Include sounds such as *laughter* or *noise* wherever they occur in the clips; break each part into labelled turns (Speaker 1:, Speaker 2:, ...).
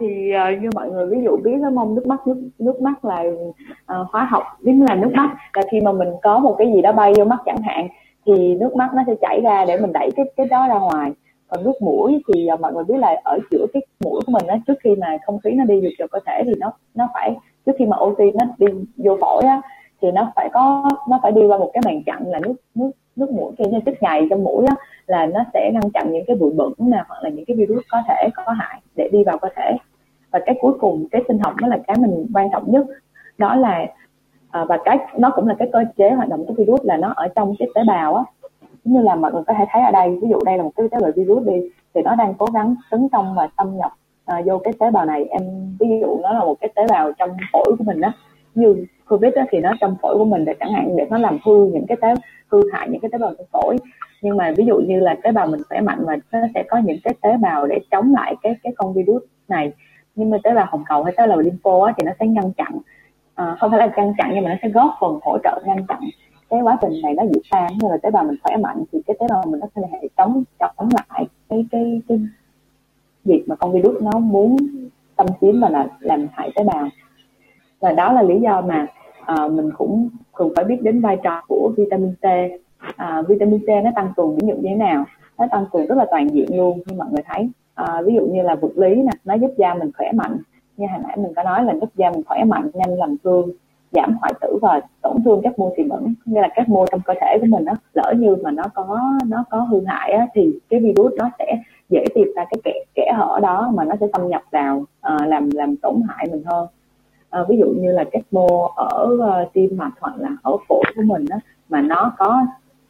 Speaker 1: thì uh, như mọi người ví dụ biết cái mông nước mắt nước nước mắt là uh, hóa học chính là nước mắt. Là khi mà mình có một cái gì đó bay vô mắt chẳng hạn thì nước mắt nó sẽ chảy ra để mình đẩy cái cái đó ra ngoài. Còn nước mũi thì uh, mọi người biết là ở giữa cái mũi của mình á trước khi mà không khí nó đi được vào cơ thể thì nó nó phải trước khi mà oxy nó đi vô phổi á thì nó phải có nó phải đi qua một cái màn chặn là nước nước nước mũi kia như chất nhầy trong mũi á là nó sẽ ngăn chặn những cái bụi bẩn nè hoặc là những cái virus có thể có hại để đi vào cơ thể. Và cái cuối cùng cái sinh học đó là cái mình quan trọng nhất. Đó là à, và cái nó cũng là cái cơ chế hoạt động của virus là nó ở trong cái tế bào á. Như là mọi người có thể thấy ở đây ví dụ đây là một cái tế bào virus đi thì nó đang cố gắng tấn công và xâm nhập à, vô cái tế bào này. Em ví dụ nó là một cái tế bào trong phổi của mình á như covid đó, thì nó trong phổi của mình để chẳng hạn để nó làm hư những cái tế hư hại những cái tế bào trong phổi. Nhưng mà ví dụ như là tế bào mình khỏe mạnh mà nó sẽ có những cái tế bào để chống lại cái cái con virus này. Nhưng mà tế bào hồng cầu hay tế bào lympho á, thì nó sẽ ngăn chặn à, không phải là ngăn chặn nhưng mà nó sẽ góp phần hỗ trợ ngăn chặn cái quá trình này nó diễn ra. Như là tế bào mình khỏe mạnh thì cái tế bào mình nó sẽ hệ chống chống lại cái cái cái việc mà con virus nó muốn xâm chiếm và là làm hại tế bào. Và đó là lý do mà à, mình cũng cần phải biết đến vai trò của vitamin C. À, vitamin C nó tăng cường ví dụ như thế nào? Nó tăng cường rất là toàn diện luôn như mọi người thấy. À, ví dụ như là vật lý nè nó giúp da mình khỏe mạnh. Như hồi nãy mình có nói là giúp da mình khỏe mạnh nhanh làm thương giảm hoại tử và tổn thương các mô tiềm ẩn. Như là các mô trong cơ thể của mình đó lỡ như mà nó có nó có hư hại á, thì cái virus nó sẽ dễ tìm ra cái kẽ, kẽ hở đó mà nó sẽ xâm nhập vào à, làm làm tổn hại mình hơn à, ví dụ như là các mô ở uh, tim mạch hoặc là ở phổi của mình đó, mà nó có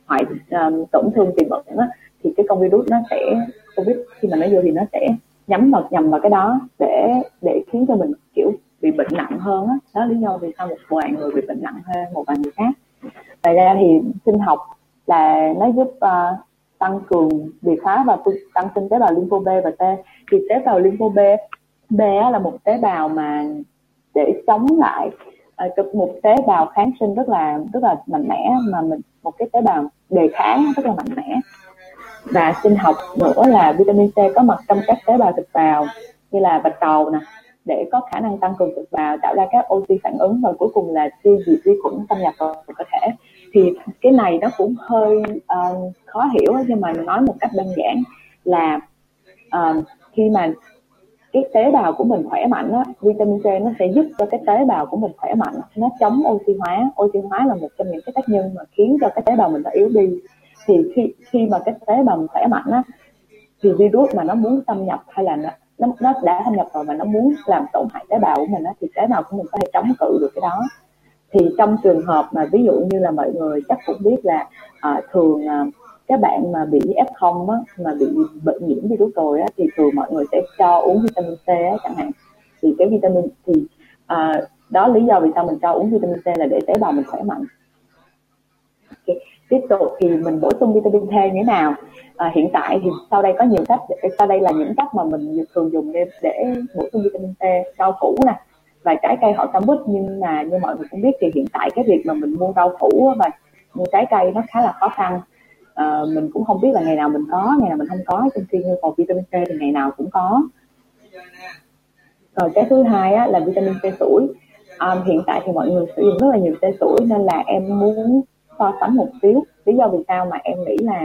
Speaker 1: hoại um, tổn thương tiềm ẩn đó, thì cái con virus nó sẽ covid khi mà nó vô thì nó sẽ nhắm vào nhầm vào cái đó để để khiến cho mình kiểu bị bệnh nặng hơn đó, đó lý do vì sao một vài người bị bệnh nặng hơn một vài người khác. Ngoài ra thì sinh học là nó giúp uh, tăng cường biệt phá và tăng sinh tế bào lympho B và T. Thì tế bào lympho B B là một tế bào mà để chống lại uh, một tế bào kháng sinh rất là rất là mạnh mẽ mà mình một cái tế bào đề kháng rất là mạnh mẽ. Và sinh học nữa là vitamin C có mặt trong các tế bào thực bào như là bạch cầu nè để có khả năng tăng cường thực bào tạo ra các oxy phản ứng và cuối cùng là tiêu diệt vi khuẩn xâm nhập vào cơ thể. Thì cái này nó cũng hơi uh, khó hiểu nhưng mà nói một cách đơn giản là uh, khi mà cái tế bào của mình khỏe mạnh á, vitamin C nó sẽ giúp cho cái tế bào của mình khỏe mạnh nó chống oxy hóa. Oxy hóa là một trong những cái tác nhân mà khiến cho cái tế bào mình nó yếu đi. Thì khi khi mà cái tế bào mình khỏe mạnh á thì virus mà nó muốn xâm nhập hay là nó nó, nó đã xâm nhập rồi mà nó muốn làm tổn hại tế bào của mình á thì tế bào của mình có thể chống cự được cái đó. Thì trong trường hợp mà ví dụ như là mọi người chắc cũng biết là à, thường à, các bạn mà bị F0 á, mà bị bệnh nhiễm virus rồi á, thì thường mọi người sẽ cho uống vitamin C á, chẳng hạn. Thì cái vitamin thì à, đó lý do vì sao mình cho uống vitamin C là để tế bào mình khỏe mạnh. Okay. tiếp tục thì mình bổ sung vitamin C như thế nào? À, hiện tại thì sau đây có nhiều cách sau đây là những cách mà mình thường dùng để, để bổ sung vitamin C rau củ nè và trái cây họ cam quýt nhưng mà như mọi người cũng biết thì hiện tại cái việc mà mình mua rau củ và mua trái cây nó khá là khó khăn. Ờ, mình cũng không biết là ngày nào mình có ngày nào mình không có trong khi nhu cầu vitamin C thì ngày nào cũng có. Rồi cái thứ hai á, là vitamin C sủi. À, hiện tại thì mọi người sử dụng rất là nhiều C sủi nên là em muốn so sánh một xíu lý do vì sao mà em nghĩ là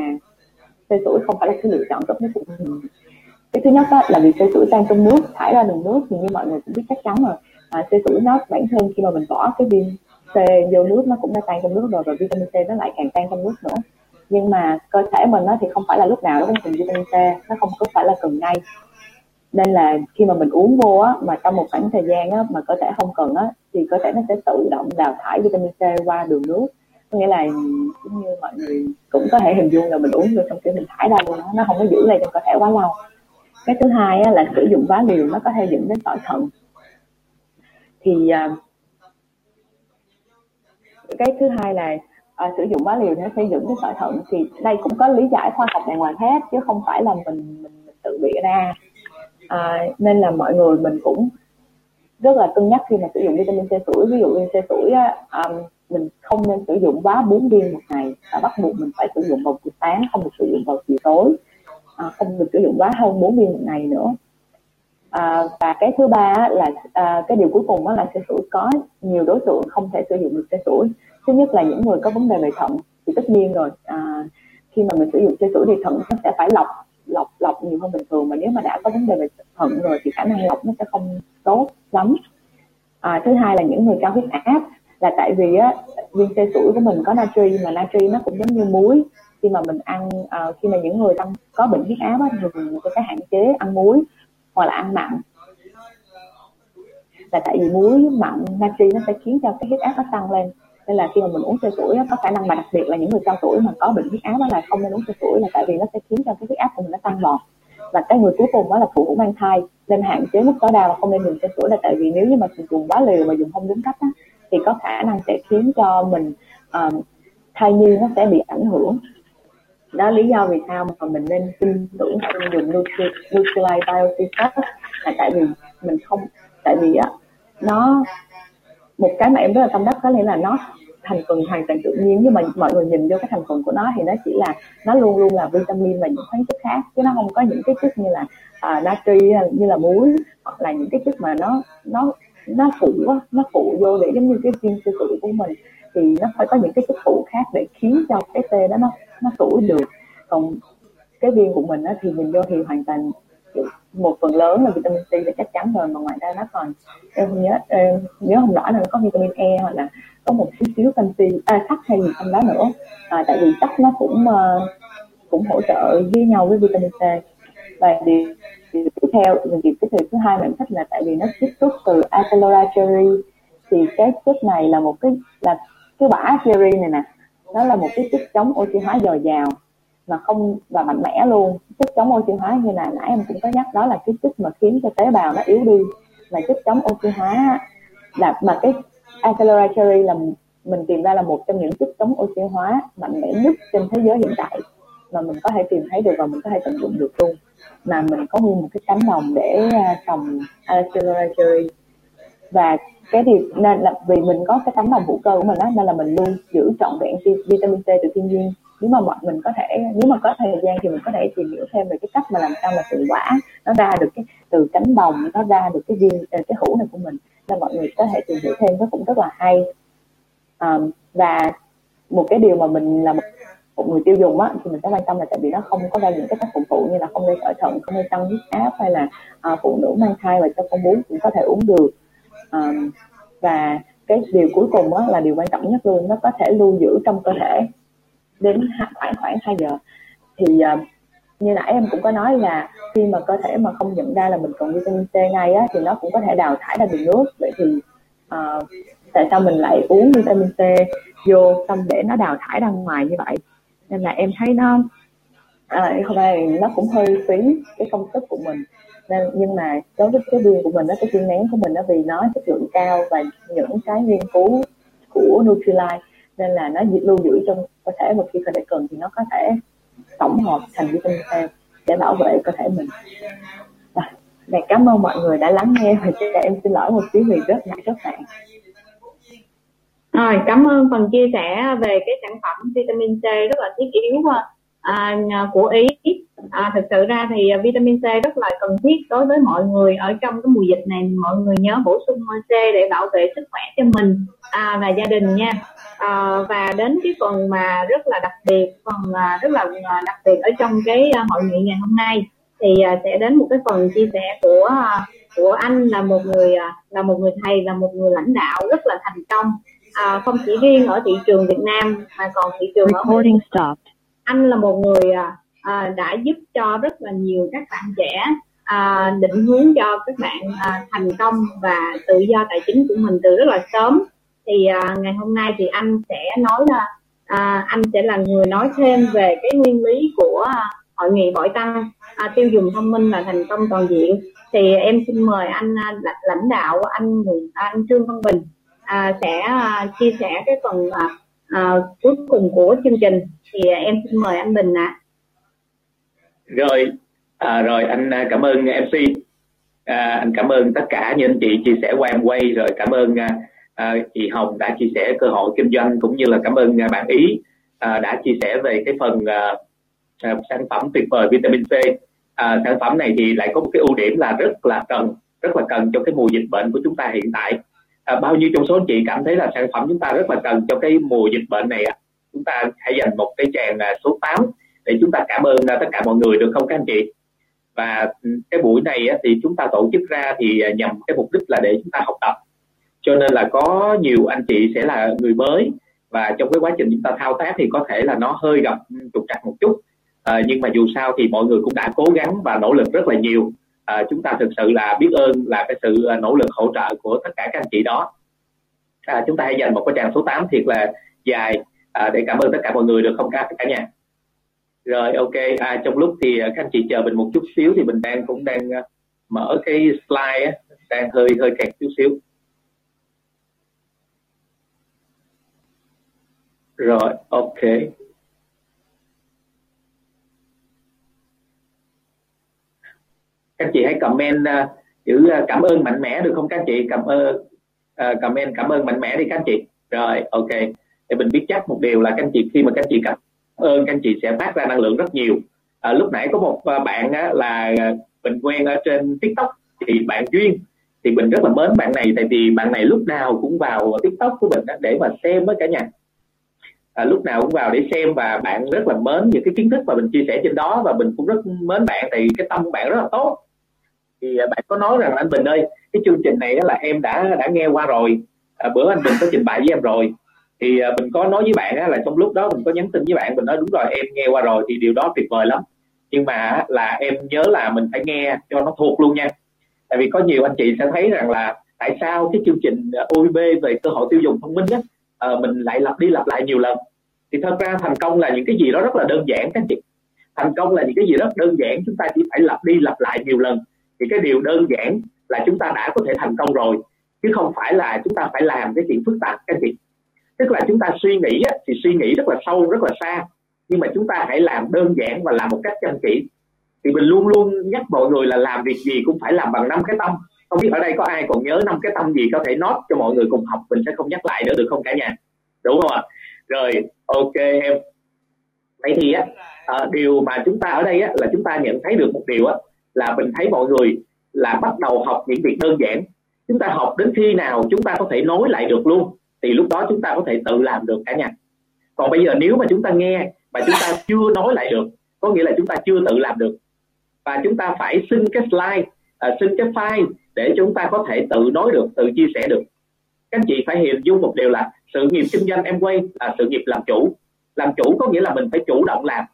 Speaker 1: C sủi không phải là cái lựa chọn tốt nhất của mình. Cái thứ nhất á, là vì C sủi tan trong nước thải ra đường nước thì như mọi người cũng biết chắc chắn rồi. À, C sủi nó bản thân khi mà mình bỏ cái viên C vô nước nó cũng đã tan trong nước rồi và vitamin C nó lại càng tan trong nước nữa nhưng mà cơ thể mình nó thì không phải là lúc nào nó cũng cần vitamin C nó không có phải là cần ngay. Nên là khi mà mình uống vô á mà trong một khoảng thời gian á mà cơ thể không cần á thì cơ thể nó sẽ tự động đào thải vitamin C qua đường nước. Có nghĩa là cũng như mọi người cũng có thể hình dung là mình uống vô trong kiểu mình thải ra luôn nó không có giữ lại trong cơ thể quá lâu. Cái thứ hai á, là sử dụng quá liều nó có thể dẫn đến sỏi thận. Thì à, cái thứ hai là à, sử dụng quá liều nó xây dựng cái sỏi thận thì đây cũng có lý giải khoa học đàng hoàng hết chứ không phải là mình mình, mình tự bịa ra. À, nên là mọi người mình cũng rất là cân nhắc khi mà sử dụng vitamin C tuổi ví dụ vitamin C tuổi á, um, mình không nên sử dụng quá 4 viên một ngày và bắt buộc mình phải sử dụng vào buổi sáng không được sử dụng vào chiều tối. À, không được sử dụng quá hơn 4 viên một ngày nữa. À, và cái thứ ba là à, cái điều cuối cùng đó là C sủi có nhiều đối tượng không thể sử dụng được C sủi thứ nhất là những người có vấn đề về thận thì tất nhiên rồi. À, khi mà mình sử dụng chơi sủi thì thận nó sẽ phải lọc lọc lọc nhiều hơn bình thường. Mà nếu mà đã có vấn đề về thận rồi thì khả năng lọc nó sẽ không tốt lắm. À, thứ hai là những người cao huyết áp là tại vì á viên xe sủi của mình có natri mà natri nó cũng giống như muối. Khi mà mình ăn à, khi mà những người tăng có bệnh huyết áp á, thì mình sẽ hạn chế ăn muối hoặc là ăn mặn. Là tại vì muối mặn natri nó sẽ khiến cho cái huyết áp nó tăng lên nên là khi mà mình uống xe sủi có khả năng mà đặc biệt là những người cao tuổi mà có bệnh huyết áp đó là không nên uống xe sủi là tại vì nó sẽ khiến cho cái huyết áp của mình nó tăng vọt. Và cái người cuối cùng đó là phụ nữ mang thai nên hạn chế mức tối đa và không nên dùng xe sủi là tại vì nếu như mà mình dùng quá liều mà dùng không đúng cách á, thì có khả năng sẽ khiến cho mình uh, thai nhi nó sẽ bị ảnh hưởng. Đó lý do vì sao mà mình nên tin tưởng không dùng Nutrilite Biosystem là tại vì mình không tại vì á nó một cái mà em rất là tâm đắc đó là nó thành phần hoàn toàn tự nhiên nhưng mà mọi người nhìn vô cái thành phần của nó thì nó chỉ là nó luôn luôn là vitamin và những khoáng chất khác chứ nó không có những cái chất như là uh, natri như là muối hoặc là những cái chất mà nó nó nó phụ nó phụ vô để giống như cái viên sư tử của mình. Thì nó phải có những cái chất phụ khác để khiến cho cái tê đó nó nó sủi được. Còn cái viên của mình á, thì nhìn vô thì hoàn toàn một phần lớn là vitamin C là chắc chắn rồi mà ngoài ra nó còn em không nhớ em nhớ không rõ là nó có vitamin E hoặc là có một chút xíu canxi à, sắt hay gì trong đó nữa. À, tại vì sắt nó cũng uh, cũng hỗ trợ với nhau với vitamin C. Và điều, điều tiếp theo điều tiếp theo thứ hai mình thích là tại vì nó tiếp xúc từ Acelera cherry. Thì cái chất này là một cái là cái bã cherry này nè. Nó là một cái chất chống oxy hóa dồi dào mà không và mạnh mẽ luôn. Chất chống oxy hóa như là nãy em cũng có nhắc đó là cái chất mà khiến cho tế bào nó yếu đi. Là chất chống oxy hóa là mà cái Acelera cherry là mình tìm ra là một trong những chất chống oxy hóa mạnh mẽ nhất trên thế giới hiện tại mà mình có thể tìm thấy được và mình có thể tận dụng được luôn. Mà mình có nguyên một cái cánh đồng để à, trồng Acelera cherry và cái điều, nên là vì mình có cái tấm lòng hữu cơ của mình đó nên là mình luôn giữ trọn vẹn vitamin C từ thiên nhiên. Nếu mà mọi, mình có thể, nếu mà có thời gian thì mình có thể tìm hiểu thêm về cái cách mà làm sao mà từ quả nó ra được cái, từ cánh đồng, nó ra được cái viên ờ, cái hũ này của mình nên mọi người có thể tìm hiểu thêm nó cũng rất là hay. Um, và một cái điều mà mình là một, một người tiêu dùng á thì mình sẽ quan tâm là tại vì nó không có ra những cái tác dụng phụ như là không gây sỏi thận không gây tăng huyết áp hay là uh, phụ nữ mang thai và cho con bú cũng có thể uống được. Um, và cái điều cuối cùng á, là điều quan trọng nhất luôn nó có thể lưu giữ trong cơ thể đến khoảng khoảng 2 giờ. Thì uh, như nãy em cũng có nói là khi mà cơ thể mà không nhận ra là mình cần vitamin C ngay á thì nó cũng có thể đào thải ra đường nước. Vậy thì uh, tại sao mình lại uống vitamin C vô xong để nó đào thải ra ngoài như vậy? Nên là em thấy nó ờ, à, không phải nó cũng hơi phí cái công sức của mình. Nên nhưng mà đối với cái viên của mình nó cái viên nén của mình nó vì nó chất lượng cao và những cái nghiên cứu của Nutrilite nên là nó lưu giữ trong cơ thể một khi cơ thể cần thì nó có thể tổng hợp thành vitamin C để bảo vệ cơ thể mình. Và cảm ơn mọi người đã lắng nghe. Và cho em xin lỗi một tiếng vì rất ngại các bạn
Speaker 2: rồi cảm ơn phần chia sẻ về cái sản phẩm vitamin C rất là thiết yếu à, à, của ý. À, thực sự ra thì vitamin C rất là cần thiết đối với mọi người. Ở trong cái mùa dịch này mọi người nhớ bổ sung C để bảo vệ sức khỏe cho mình à, và gia đình nha à, và đến cái phần mà rất là đặc biệt phần à, rất là à, đặc biệt ở trong cái hội nghị ngày hôm nay thì à, sẽ đến một cái phần chia sẻ của của anh là một người là một người thầy là một người lãnh đạo rất là thành công à, không chỉ riêng ở thị trường Việt Nam mà còn thị trường ở Mỹ. anh là một người à, đã giúp cho rất là nhiều các bạn trẻ à, định hướng cho các bạn à, thành công và tự do tài chính của mình từ rất là sớm thì à, ngày hôm nay thì anh sẽ nói là à, anh sẽ là người nói thêm về cái nguyên lý của à, hội nghị bội tăng à, tiêu dùng thông minh và thành công toàn diện thì em xin mời anh à, lãnh đạo anh à, anh Trương Văn Bình à, sẽ à, chia sẻ cái phần à, à, cuối cùng của chương trình thì em xin mời anh Bình ạ. À.
Speaker 3: Rồi, à, rồi anh cảm ơn MC, à, anh cảm ơn tất cả những anh chị chia sẻ qua em quay rồi cảm ơn à, À, chị Hồng đã chia sẻ cơ hội kinh doanh cũng như là cảm ơn à, bạn Ý à, đã chia sẻ về cái phần à, sản phẩm tuyệt vời vitamin C.
Speaker 4: sản phẩm này thì lại có một cái ưu điểm là rất là cần rất là cần cho cái mùa dịch bệnh của chúng ta hiện tại à, bao nhiêu trong số anh chị cảm thấy là sản phẩm chúng ta rất là cần cho cái mùa dịch bệnh này chúng ta hãy dành một cái tràng số 8 để chúng ta cảm ơn tất cả mọi người được không các anh chị và ừ, cái buổi này thì chúng ta tổ chức ra thì nhằm cái mục đích là để chúng ta học tập cho nên là có nhiều anh chị sẽ là người mới và trong cái quá trình chúng ta thao tác thì có thể là nó hơi gặp trục trặc một chút. À, nhưng mà dù sao thì mọi người cũng đã cố gắng và nỗ lực rất là nhiều. À, chúng ta thực sự là biết ơn là cái sự ờ, nỗ lực hỗ trợ của tất cả các anh chị đó. À, chúng ta hãy dành một cái trang số 8 thiệt là dài. À, để cảm ơn tất cả mọi người được không các cả nhà. Rồi ok. À, trong lúc thì các anh chị chờ mình một chút xíu thì mình đang cũng đang mở cái slide đang hơi hơi kẹt chút xíu. Rồi ok. Các chị hãy comment uh, chữ uh, cảm ơn mạnh mẽ được không các chị? Cảm ơn uh, comment cảm ơn mạnh mẽ đi các chị. Rồi ok. Để mình biết chắc một điều là các chị khi mà các chị cảm ơn các chị sẽ phát ra năng lượng rất nhiều. À, lúc nãy có một uh, bạn á, là mình quen ở trên tiktok thì bạn duyên. Thì mình rất là mến bạn này tại vì bạn này lúc nào cũng vào tiktok của mình để mà xem với cả nhà à, lúc nào cũng vào để xem và bạn rất là mến những cái kiến thức mà mình chia sẻ trên đó và mình cũng rất mến bạn thì cái tâm của bạn rất là tốt. Thì à, bạn có nói rằng anh Bình ơi cái chương trình này là em đã đã nghe qua rồi. À, bữa anh Bình có trình bày với em rồi. Thì à, mình có nói với bạn á, là trong lúc đó mình có nhắn tin với bạn mình nói đúng rồi em nghe qua rồi thì điều đó tuyệt vời lắm. Nhưng mà là em nhớ là mình phải nghe cho nó thuộc luôn nha. Tại vì có nhiều anh chị sẽ thấy rằng là tại sao cái chương trình à, OIB về cơ hội tiêu dùng thông minh á uh, mình lại lặp đi lặp lại nhiều lần. Thì thật ra thành công là những cái gì đó rất là đơn giản các chị. Thành công là những cái gì rất đơn giản chúng ta chỉ phải lặp đi lặp lại nhiều lần. Thì cái điều đơn giản là chúng ta đã có thể thành công rồi chứ không phải là chúng ta phải làm cái chuyện phức tạp các chị. Tức là chúng ta suy nghĩ thì suy nghĩ rất là sâu rất là xa. Nhưng mà chúng ta hãy làm đơn giản và làm một cách chăm chỉ. Thì mình luôn luôn nhắc mọi người là làm việc gì cũng phải làm bằng năm cái tâm không biết ở đây có ai còn nhớ năm cái tâm gì có thể nốt cho mọi người cùng học mình sẽ không nhắc lại nữa được không cả nhà? Đúng không ạ? Rồi ok em. Vậy thì á à, điều mà chúng ta ở đây á, là chúng ta nhận thấy được một điều á là mình thấy mọi người là bắt đầu học những việc đơn giản. Chúng ta học đến khi nào chúng ta có thể nối lại được luôn thì lúc đó chúng ta có thể tự làm được cả nhà. Còn bây giờ nếu mà chúng ta nghe mà chúng ta chưa nối lại được có nghĩa là chúng ta chưa tự làm được. Và chúng ta phải xin cái slide à, xin cái file để chúng ta có thể tự nói được tự chia sẻ được. Các anh chị phải hình dung một điều là sự nghiệp kinh doanh em quay là sự nghiệp làm chủ. Làm chủ có nghĩa là mình phải chủ động làm.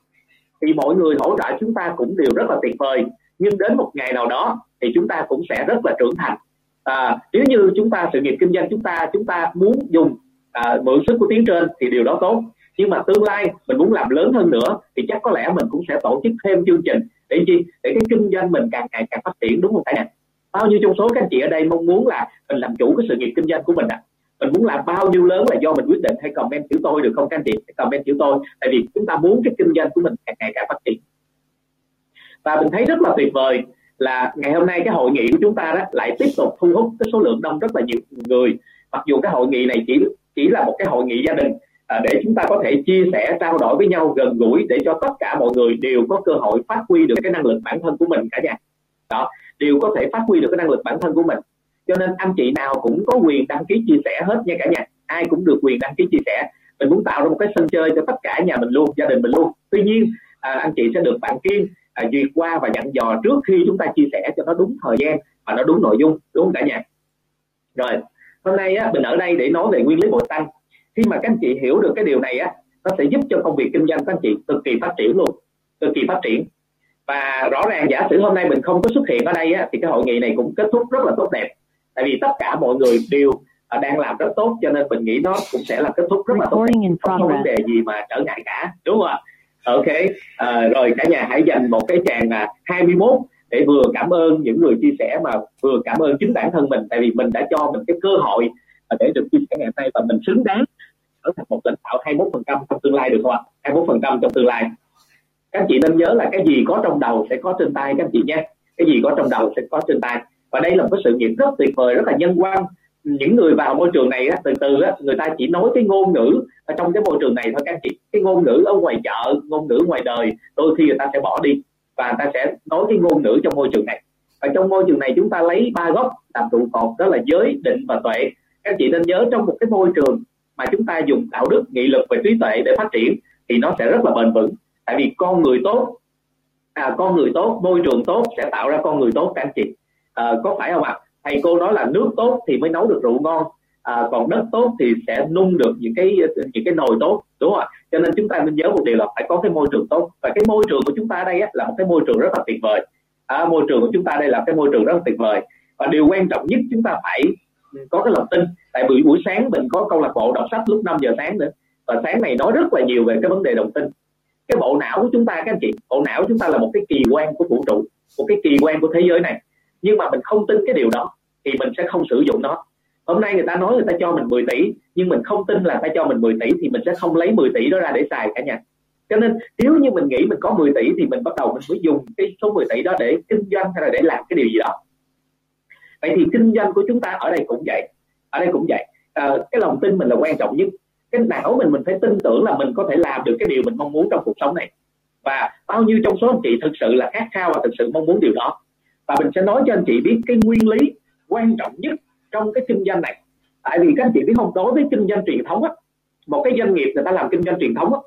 Speaker 4: Thì mọi người hỗ trợ chúng ta cũng đều rất là tuyệt vời. Nhưng đến một ngày nào đó thì chúng ta cũng sẽ rất là trưởng thành. À, nếu như chúng ta sự nghiệp kinh doanh chúng ta chúng ta muốn dùng à, mượn sức của tiếng trên thì điều đó tốt nhưng mà tương lai mình muốn làm lớn hơn nữa thì chắc có lẽ mình cũng sẽ tổ chức thêm chương trình để chi? Để cái kinh doanh mình càng ngày càng phát triển, đúng không cả nhà bao nhiêu trong số các anh chị ở đây mong muốn là mình làm chủ cái sự nghiệp kinh doanh của mình ạ? À? mình muốn làm bao nhiêu lớn là do mình quyết định hay comment chữ tôi được không các anh chị? Comment chữ tôi, tại vì chúng ta muốn cái kinh doanh của mình càng ngày càng phát triển. Và mình thấy rất là tuyệt vời là ngày hôm nay cái hội nghị của chúng ta đó lại tiếp tục thu hút cái số lượng đông rất là nhiều người. Mặc dù cái hội nghị này chỉ chỉ là một cái hội nghị gia đình à, để chúng ta có thể chia sẻ trao đổi với nhau gần gũi để cho tất cả mọi người đều có cơ hội phát huy được cái năng lực bản thân của mình cả nhà. Đó đều có thể phát huy được cái năng lực bản thân của mình. Cho nên anh chị nào cũng có quyền đăng ký chia sẻ hết nha cả nhà. Ai cũng được quyền đăng ký chia sẻ. Mình muốn tạo ra một cái sân chơi cho tất cả nhà mình luôn gia đình mình luôn. Tuy nhiên à, anh chị sẽ được bạn kiên à, duyệt qua và dặn dò trước khi chúng ta chia sẻ cho nó đúng thời gian và nó đúng nội dung đúng không cả nhà? Rồi hôm nay á, mình ở đây để nói về nguyên lý bội tăng khi mà các anh chị hiểu được cái điều này á nó sẽ giúp cho công việc kinh doanh các anh chị cực kỳ phát triển luôn cực kỳ phát triển. Và rõ ràng giả sử hôm nay mình không có xuất hiện ở đây á, thì cái hội nghị này cũng kết thúc rất là tốt đẹp. Tại vì tất cả mọi người đều uh, đang làm rất tốt cho nên mình nghĩ nó cũng sẽ là kết thúc rất là tốt đẹp. không có vấn đề gì mà trở ngại cả đúng không ạ? Ok uh, rồi cả nhà hãy dành một cái tràng uh, 21 để vừa cảm ơn những người chia sẻ mà vừa cảm ơn chính bản thân mình. Tại vì mình đã cho mình cái cơ hội để được chia sẻ ngày hôm nay và mình xứng đáng trở thành một tỉnh tạo 21 phần trăm trong tương lai được không ạ? 21 phần trăm trong tương lai. Các chị nên nhớ là cái gì có trong đầu sẽ có trên tay các chị nhé. Cái gì có trong đầu sẽ có trên tay. Và đây là một cái sự nghiệp rất tuyệt vời, rất là nhân văn. Những người vào môi trường này từ từ người ta chỉ nói cái ngôn ngữ ở trong cái môi trường này thôi các chị. Cái ngôn ngữ ở ngoài chợ, ngôn ngữ ngoài đời, đôi khi người ta sẽ bỏ đi và ta sẽ nói cái ngôn ngữ trong môi trường này. Và trong môi trường này chúng ta lấy ba gốc làm trụ cột, đó là giới, định và tuệ. Các chị nên nhớ trong một cái môi trường mà chúng ta dùng đạo đức nghị lực và trí tuệ để phát triển thì nó sẽ rất là bền vững. Tại vì con người tốt à, con người tốt môi trường tốt sẽ tạo ra con người tốt các anh chị. À, có phải không ạ? Thầy cô nói là nước tốt thì mới nấu được rượu ngon à, còn đất tốt thì sẽ nung được những cái những cái nồi tốt đúng không ạ? Cho nên chúng ta nên nhớ một điều là phải có cái môi trường tốt. Và cái môi trường của chúng ta đây á, là một cái môi trường rất là tuyệt vời. À, môi trường của chúng ta đây là cái môi trường rất là tuyệt vời. Và điều quan trọng nhất chúng ta phải có cái lòng tin tại buổi buổi sáng mình có câu lạc bộ đọc sách lúc 5 giờ sáng nữa. Và sáng này nói rất là nhiều về cái vấn đề đồng tin cái bộ não của chúng ta, các anh chị, bộ não của chúng ta là một cái kỳ quan của vũ trụ, một cái kỳ quan của thế giới này. Nhưng mà mình không tin cái điều đó thì mình sẽ không sử dụng nó. Hôm nay người ta nói người ta cho mình 10 tỷ, nhưng mình không tin là ta cho mình 10 tỷ thì mình sẽ không lấy 10 tỷ đó ra để xài cả nhà. Cho nên nếu như mình nghĩ mình có 10 tỷ thì mình bắt đầu mình mới dùng cái số 10 tỷ đó để kinh doanh hay là để làm cái điều gì đó. Vậy thì kinh doanh của chúng ta ở đây cũng vậy ở đây cũng vậy. À, cái lòng tin mình là quan trọng nhất. Cái não mình mình phải tin tưởng là mình có thể làm được cái điều mình mong muốn trong cuộc sống này. Và bao nhiêu trong số anh chị thực sự là khát khao và thực sự mong muốn điều đó. Và mình sẽ nói cho anh chị biết cái nguyên lý quan trọng nhất trong cái kinh doanh này. Tại vì các anh chị biết không đối với kinh doanh truyền thống á một cái doanh nghiệp người ta làm kinh doanh truyền thống á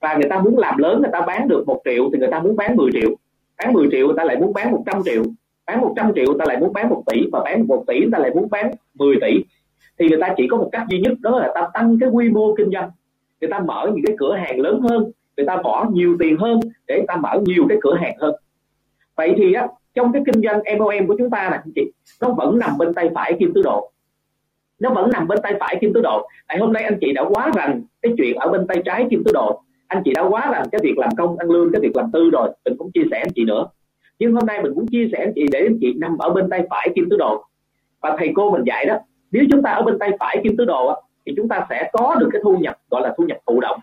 Speaker 4: và người ta muốn làm lớn người ta bán được một triệu thì người ta muốn bán 10 triệu. Bán 10 triệu người ta lại muốn bán 100 triệu. Bán 100 triệu người ta lại muốn bán 1 tỷ và bán 1 tỷ người ta lại muốn bán 10 tỷ thì người ta chỉ có một cách duy nhất, đó là ta tăng cái quy mô kinh doanh. Người ta mở những cái cửa hàng lớn hơn, người ta bỏ nhiều tiền hơn để người ta mở nhiều cái cửa hàng hơn. Vậy thì á, trong cái kinh doanh MOM của chúng ta nè, chị, nó vẫn nằm bên tay phải kim tứ độ. Nó vẫn nằm bên tay phải kim tứ độ. Tại hôm nay anh chị đã quá rành cái chuyện ở bên tay trái kim tứ độ. Anh chị đã quá rành cái việc làm công, ăn lương, cái việc làm tư rồi. Mình cũng chia sẻ anh chị nữa. Nhưng hôm nay mình muốn chia sẻ anh chị để anh chị nằm ở bên tay phải kim tứ độ. Và thầy cô mình dạy đó nếu chúng ta ở bên tay phải kim tứ đồ thì chúng ta sẽ có được cái thu nhập gọi là thu nhập thụ động.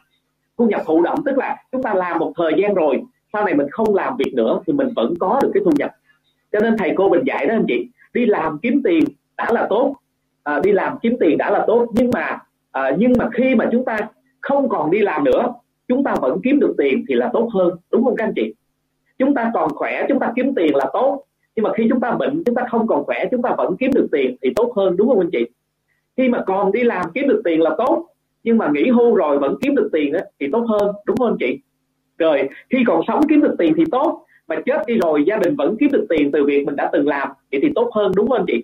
Speaker 4: Thu nhập thụ động tức là chúng ta làm một thời gian rồi sau này mình không làm việc nữa thì mình vẫn có được cái thu nhập. Cho nên thầy cô mình dạy đó anh chị đi làm kiếm tiền đã là tốt à, đi làm kiếm tiền đã là tốt nhưng mà à, nhưng mà khi mà chúng ta không còn đi làm nữa chúng ta vẫn kiếm được tiền thì là tốt hơn đúng không các anh chị? Chúng ta còn khỏe chúng ta kiếm tiền là tốt nhưng mà khi chúng ta bệnh chúng ta không còn khỏe chúng ta vẫn kiếm được tiền thì tốt hơn đúng không anh chị? Khi mà còn đi làm kiếm được tiền là tốt nhưng mà nghỉ hưu rồi vẫn kiếm được tiền á, thì tốt hơn đúng không anh chị? Rồi khi còn sống kiếm được tiền thì tốt mà chết đi rồi gia đình vẫn kiếm được tiền từ việc mình đã từng làm thì thì tốt hơn đúng không anh chị?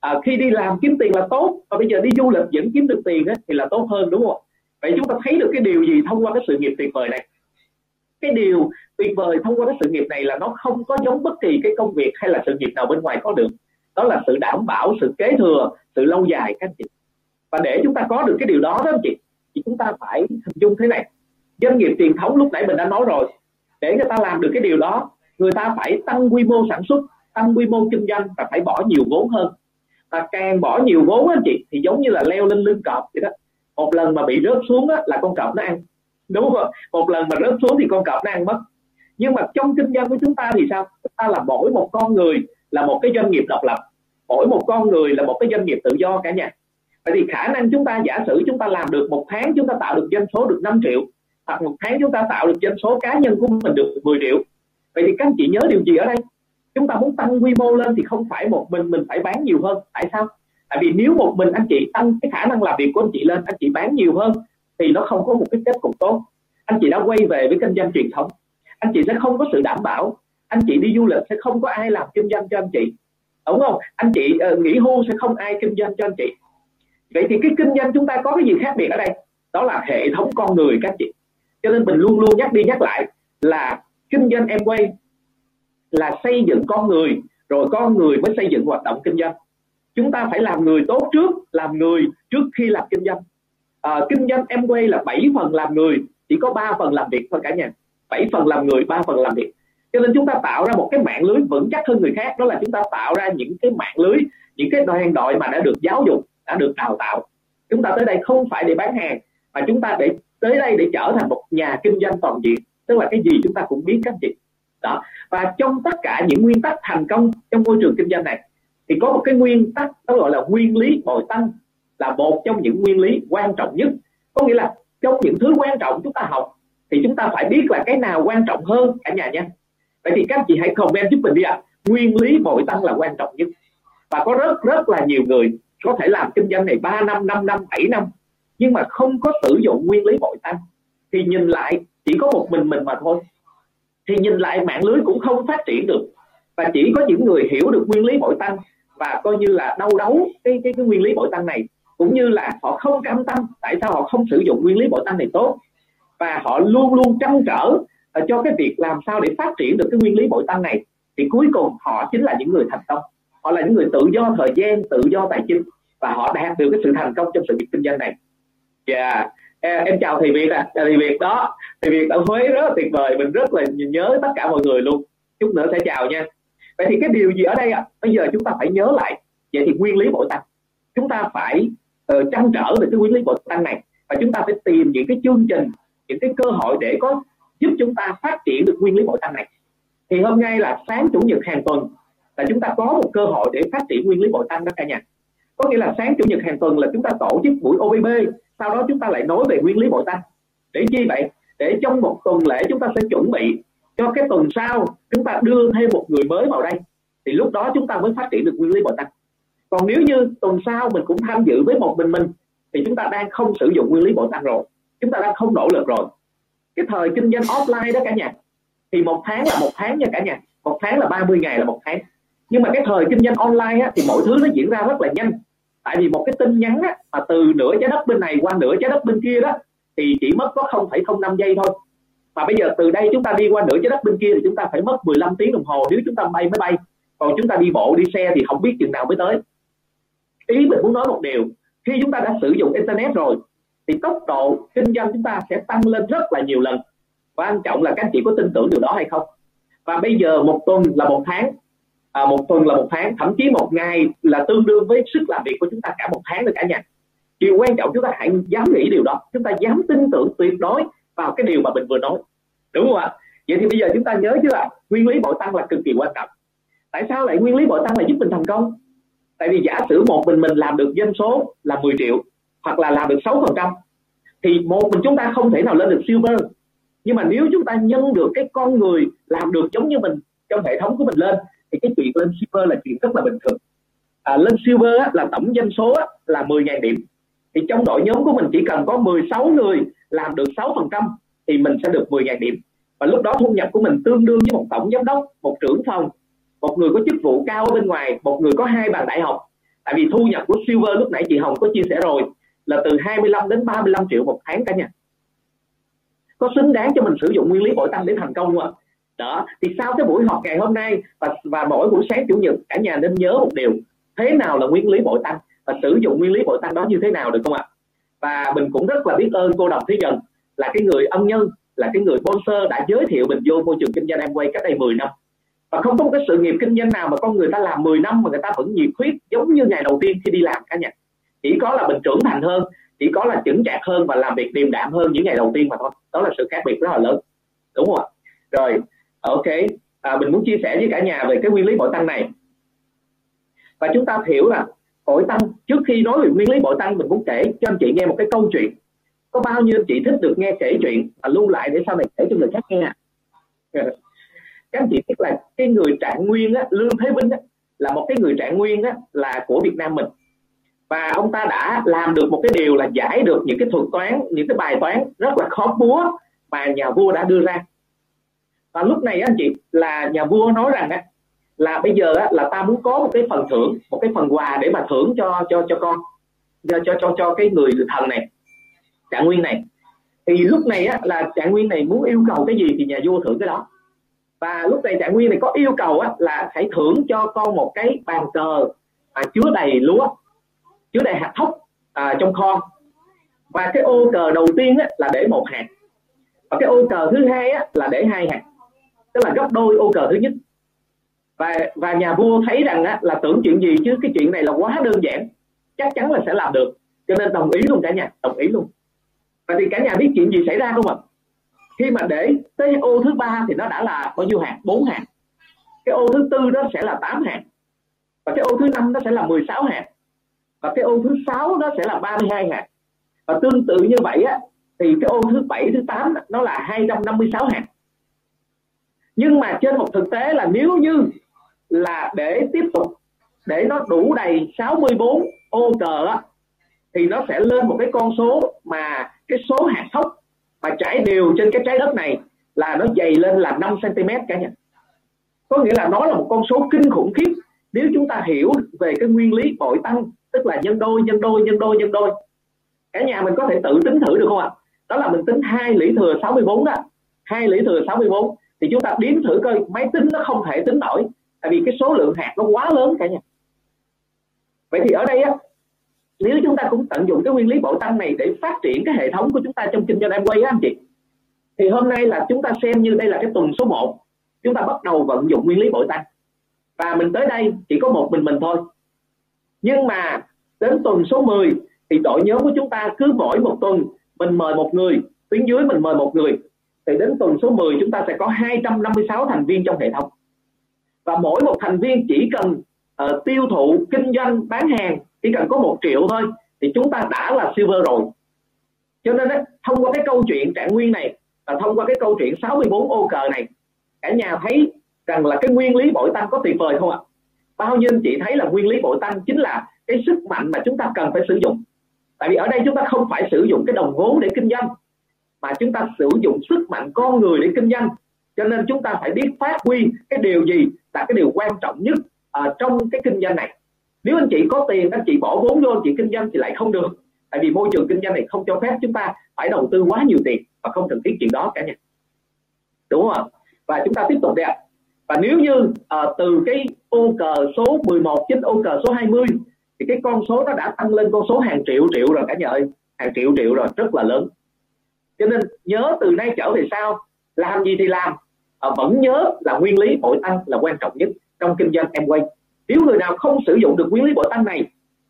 Speaker 4: À, khi đi làm kiếm tiền là tốt và bây giờ đi du lịch vẫn kiếm được tiền á, thì là tốt hơn đúng không vậy chúng ta thấy được cái điều gì thông qua cái sự nghiệp tuyệt vời này? Cái điều tuyệt vời thông qua cái sự nghiệp này là nó không có giống bất kỳ cái công việc hay là sự nghiệp nào bên ngoài có được. Đó là sự đảm bảo, sự kế thừa, sự lâu dài, các anh chị. Và để chúng ta có được cái điều đó đó anh chị, thì chúng ta phải hình dung thế này. Doanh nghiệp truyền thống lúc nãy mình đã nói rồi, để người ta làm được cái điều đó, người ta phải tăng quy mô sản xuất, tăng quy mô kinh doanh và phải bỏ nhiều vốn hơn. Và càng bỏ nhiều vốn anh chị, thì giống như là leo lên lưng cọp vậy đó. Một lần mà bị rớt xuống á, là con cọp nó ăn đúng không một lần mà rớt xuống thì con cọp nó ăn mất. Nhưng mà trong kinh doanh của chúng ta thì sao? Chúng ta là mỗi một con người là một cái doanh nghiệp độc lập. Mỗi một con người là một cái doanh nghiệp tự do cả nhà. Vậy thì khả năng chúng ta giả sử chúng ta làm được một tháng chúng ta tạo được doanh số được 5 triệu, hoặc một tháng chúng ta tạo được doanh số cá nhân của mình được 10 triệu. Vậy thì các anh chị nhớ điều gì ở đây? Chúng ta muốn tăng quy mô lên thì không phải một mình mình phải bán nhiều hơn. Tại sao? Tại vì nếu một mình anh chị tăng cái khả năng làm việc của anh chị lên, anh chị bán nhiều hơn thì nó không có một cái kết cục tốt. Anh chị đã quay về với kinh doanh truyền thống. Anh chị sẽ không có sự đảm bảo. Anh chị đi du lịch sẽ không có ai làm kinh doanh cho anh chị. Đúng không? Anh chị uh, nghỉ hưu sẽ không ai kinh doanh cho anh chị. Vậy thì cái kinh doanh chúng ta có cái gì khác biệt ở đây? Đó là hệ thống con người các chị. Cho nên mình luôn luôn nhắc đi nhắc lại là kinh doanh em quay là xây dựng con người rồi con người mới xây dựng hoạt động kinh doanh. Chúng ta phải làm người tốt trước làm người trước khi làm kinh doanh à, kinh doanh em quay là 7 phần làm người chỉ có 3 phần làm việc thôi cả nhà. 7 phần làm người 3 phần làm việc. Cho nên chúng ta tạo ra một cái mạng lưới vững chắc hơn người khác đó là chúng ta tạo ra những cái mạng lưới những cái đoàn đội mà đã được giáo dục đã được đào tạo. Chúng ta tới đây không phải để bán hàng mà chúng ta để tới đây để trở thành một nhà kinh doanh toàn diện. Tức là cái gì chúng ta cũng biết các chị đó. Và trong tất cả những nguyên tắc thành công trong môi trường kinh doanh này thì có một cái nguyên tắc đó gọi là nguyên lý bồi tăng là một trong những nguyên lý quan trọng nhất. Có nghĩa là trong những thứ quan trọng chúng ta học thì chúng ta phải biết là cái nào quan trọng hơn cả nhà nha vậy thì các chị hãy comment giúp mình đi ạ. À. nguyên lý bội tăng là quan trọng nhất. Và có rất rất là nhiều người có thể làm kinh doanh này 3 năm 5 năm 7 năm nhưng mà không có sử dụng nguyên lý bội tăng. Thì nhìn lại chỉ có một mình mình mà thôi. Thì nhìn lại mạng lưới cũng không phát triển được. Và chỉ có những người hiểu được nguyên lý bội tăng và coi như là đau đấu cái cái, cái nguyên lý bội tăng này cũng như là họ không cam tâm, tại sao họ không sử dụng nguyên lý bội tăng này tốt? Và họ luôn luôn trăn trở ờ, cho cái việc làm sao để phát triển được cái nguyên lý bội tăng này. Thì cuối cùng họ chính là những người thành công. Họ là những người tự do thời gian, tự do tài chính. Và họ đạt được cái sự thành công trong sự nghiệp kinh doanh này. Dạ. Yeah. em chào thầy Việt à thầy Việt đó. Thầy Việt ở Huế rất là tuyệt vời. Mình rất là nhớ tất cả mọi người luôn. Chút nữa sẽ chào nha. Vậy thì cái điều gì ở đây ạ? À? bây giờ chúng ta phải nhớ lại. Vậy thì nguyên lý bội tăng chúng ta phải uh, trăn trở về cái nguyên lý bội tăng này. Và chúng ta phải tìm những cái chương trình những cái cơ hội để có giúp chúng ta phát triển được nguyên lý bội tăng này. Thì hôm nay là sáng chủ nhật hàng tuần là chúng ta có một cơ hội để phát triển nguyên lý bội tăng đó cả nhà. Có nghĩa là sáng chủ nhật hàng tuần là chúng ta tổ chức buổi OBB sau đó chúng ta lại nói về nguyên lý bội tăng. Để chi vậy? Để trong một tuần lễ chúng ta sẽ chuẩn bị cho cái tuần sau chúng ta đưa thêm một người mới vào đây. Thì lúc đó chúng ta mới phát triển được nguyên lý bội tăng còn nếu như tuần sau mình cũng tham dự với một mình mình thì chúng ta đang không sử dụng nguyên lý bổ tăng rồi. Chúng ta đang không nỗ lực rồi. Cái thời kinh doanh offline đó cả nhà thì một tháng là một tháng nha cả nhà. Một tháng là 30 ngày là một tháng. Nhưng mà cái thời kinh doanh online á, thì mọi thứ nó diễn ra rất là nhanh. Tại vì một cái tin nhắn á, mà từ nửa trái đất bên này qua nửa trái đất bên kia đó thì chỉ mất có 0,05 giây thôi. Mà bây giờ từ đây chúng ta đi qua nửa trái đất bên kia thì chúng ta phải mất 15 tiếng đồng hồ. Nếu chúng ta bay máy bay còn chúng ta đi bộ đi xe thì không biết chừng nào mới tới ý mình muốn nói một điều khi chúng ta đã sử dụng internet rồi thì tốc độ kinh doanh chúng ta sẽ tăng lên rất là nhiều lần. Quan trọng là các anh chị có tin tưởng điều đó hay không? Và bây giờ một tuần là một tháng. À, một tuần là một tháng thậm chí một ngày là tương đương với sức làm việc của chúng ta cả một tháng rồi cả nhà. Điều quan trọng chúng ta hãy dám nghĩ điều đó chúng ta dám tin tưởng tuyệt đối vào cái điều mà mình vừa nói. Đúng không ạ? Vậy thì bây giờ chúng ta nhớ chưa ạ? Nguyên lý bội tăng là cực kỳ quan trọng. Tại sao lại nguyên lý bội tăng là giúp mình thành công? Tại vì giả sử một mình mình làm được doanh số là 10 triệu hoặc là làm được 6 phần trăm thì một mình chúng ta không thể nào lên được silver. Nhưng mà nếu chúng ta nhân được cái con người làm được giống như mình trong hệ thống của mình lên thì cái chuyện lên silver là chuyện rất là bình thường. À, lên silver á, là tổng doanh số á, là 10.000 điểm. Thì trong đội nhóm của mình chỉ cần có 16 người làm được 6 phần trăm thì mình sẽ được 10.000 điểm. Và lúc đó thu nhập của mình tương đương với một tổng giám đốc một trưởng phòng một người có chức vụ cao ở bên ngoài, một người có hai bằng đại học. Tại vì thu nhập của silver lúc nãy chị Hồng có chia sẻ rồi là từ 25 đến 35 triệu một tháng cả nhà. Có xứng đáng cho mình sử dụng nguyên lý bội tăng để thành công không ạ? Đó, thì sau cái buổi họp ngày hôm nay và và mỗi buổi sáng chủ nhật, cả nhà nên nhớ một điều. Thế nào là nguyên lý bội tăng? Và sử dụng nguyên lý bội tăng đó như thế nào được không ạ? Và mình cũng rất là biết ơn cô đồng thế dần là cái người ân nhân, là cái người sponsor đã giới thiệu mình vô môi trường kinh doanh em quay cách đây 10 năm và không có một cái sự nghiệp kinh doanh nào mà con người ta làm 10 năm mà người ta vẫn nhiệt huyết giống như ngày đầu tiên khi đi làm cả nhà. Chỉ có là mình trưởng thành hơn chỉ có là chững chạc hơn và làm việc điềm đạm hơn những ngày đầu tiên mà thôi. Đó là sự khác biệt rất là lớn. Đúng không ạ? Rồi ok. À, mình muốn chia sẻ với cả nhà về cái nguyên lý bội tăng này. Và chúng ta hiểu là bội tăng trước khi nói về nguyên lý bội tăng mình muốn kể cho anh chị nghe một cái câu chuyện. Có bao nhiêu anh chị thích được nghe kể chuyện và lưu lại để sau này kể cho người khác nghe? *laughs* các anh chị biết là cái người trạng nguyên á, lương thế vinh á, là một cái người trạng nguyên á, là của việt nam mình. Và ông ta đã làm được một cái điều là giải được những cái thuật toán những cái bài toán rất là khó búa mà nhà vua đã đưa ra. Và lúc này anh chị là nhà vua nói rằng á, là bây giờ á, là ta muốn có một cái phần thưởng một cái phần quà để mà thưởng cho cho cho con cho cho cho, cho cái người thần này trạng nguyên này. Thì lúc này á, là trạng nguyên này muốn yêu cầu cái gì thì nhà vua thưởng cái đó và lúc này trạng nguyên này có yêu cầu á, là hãy thưởng cho con một cái bàn cờ à, chứa đầy lúa chứa đầy hạt thóc à, trong kho. Và cái ô cờ đầu tiên á, là để một hạt. Và cái ô cờ thứ hai á, là để hai hạt. Tức là gấp đôi ô cờ thứ nhất. Và và nhà vua thấy rằng á, là tưởng chuyện gì chứ cái chuyện này là quá đơn giản. Chắc chắn là sẽ làm được. Cho nên đồng ý luôn cả nhà đồng ý luôn. Và thì cả nhà biết chuyện gì xảy ra không ạ? Khi mà để tới ô thứ ba thì nó đã là bao nhiêu hạt bốn hạt cái ô thứ tư đó sẽ là 8 hạt và cái ô thứ năm nó sẽ là 16 hạt và cái ô thứ sáu nó sẽ là 32 hạt và tương tự như vậy á thì cái ô thứ bảy thứ 8 nó là 256 hạt nhưng mà trên một thực tế là nếu như là để tiếp tục để nó đủ đầy 64 ô cờ á, thì nó sẽ lên một cái con số mà cái số hạt thóc mà trải đều trên cái trái đất này là nó dày lên là 5 cm cả nhà. Có nghĩa là nó là một con số kinh khủng khiếp. Nếu chúng ta hiểu về cái nguyên lý bội tăng, tức là nhân đôi nhân đôi nhân đôi nhân đôi. Cả nhà mình có thể tự tính thử được không ạ? Đó là mình tính hai lũy thừa 64 đó. Hai lũy thừa 64 thì chúng ta đếm thử coi, máy tính nó không thể tính nổi. Tại vì cái số lượng hạt nó quá lớn cả nhà. Vậy thì ở đây á nếu chúng ta cũng tận dụng cái nguyên lý bội tăng này để phát triển cái hệ thống của chúng ta trong kinh doanh Amway á anh chị thì hôm nay là chúng ta xem như đây là cái tuần số 1 chúng ta bắt đầu vận dụng nguyên lý bội tăng. Và mình tới đây chỉ có một mình mình thôi. Nhưng mà đến tuần số 10 thì đội nhóm của chúng ta cứ mỗi một tuần mình mời một người tuyến dưới mình mời một người. Thì đến tuần số 10 chúng ta sẽ có 256 thành viên trong hệ thống. Và mỗi một thành viên chỉ cần uh, tiêu thụ kinh doanh bán hàng chỉ cần có một triệu thôi thì chúng ta đã là silver rồi. Cho nên đó, thông qua cái câu chuyện trạng nguyên này và thông qua cái câu chuyện 64 ô cờ này cả nhà thấy rằng là cái nguyên lý bội tăng có tuyệt vời không ạ? Bao nhiêu anh chị thấy là nguyên lý bội tăng chính là cái sức mạnh mà chúng ta cần phải sử dụng. Tại vì ở đây chúng ta không phải sử dụng cái đồng vốn để kinh doanh mà chúng ta sử dụng sức mạnh con người để kinh doanh. Cho nên chúng ta phải biết phát huy cái điều gì là cái điều quan trọng nhất uh, trong cái kinh doanh này nếu anh chị có tiền anh chị bỏ vốn vô anh chị kinh doanh thì lại không được. Tại vì môi trường kinh doanh này không cho phép chúng ta phải đầu tư quá nhiều tiền và không cần thiết chuyện đó cả nhà. Đúng không và chúng ta tiếp tục đi ạ. Và nếu như à, từ cái ô cờ số 11 đến ô cờ số 20 thì cái con số nó đã tăng lên con số hàng triệu triệu rồi cả nhà ơi. Hàng triệu triệu rồi rất là lớn. Cho nên nhớ từ nay trở về sau làm gì thì làm. À, vẫn nhớ là nguyên lý bội tăng là quan trọng nhất trong kinh doanh em quay nếu người nào không sử dụng được nguyên lý bội tăng này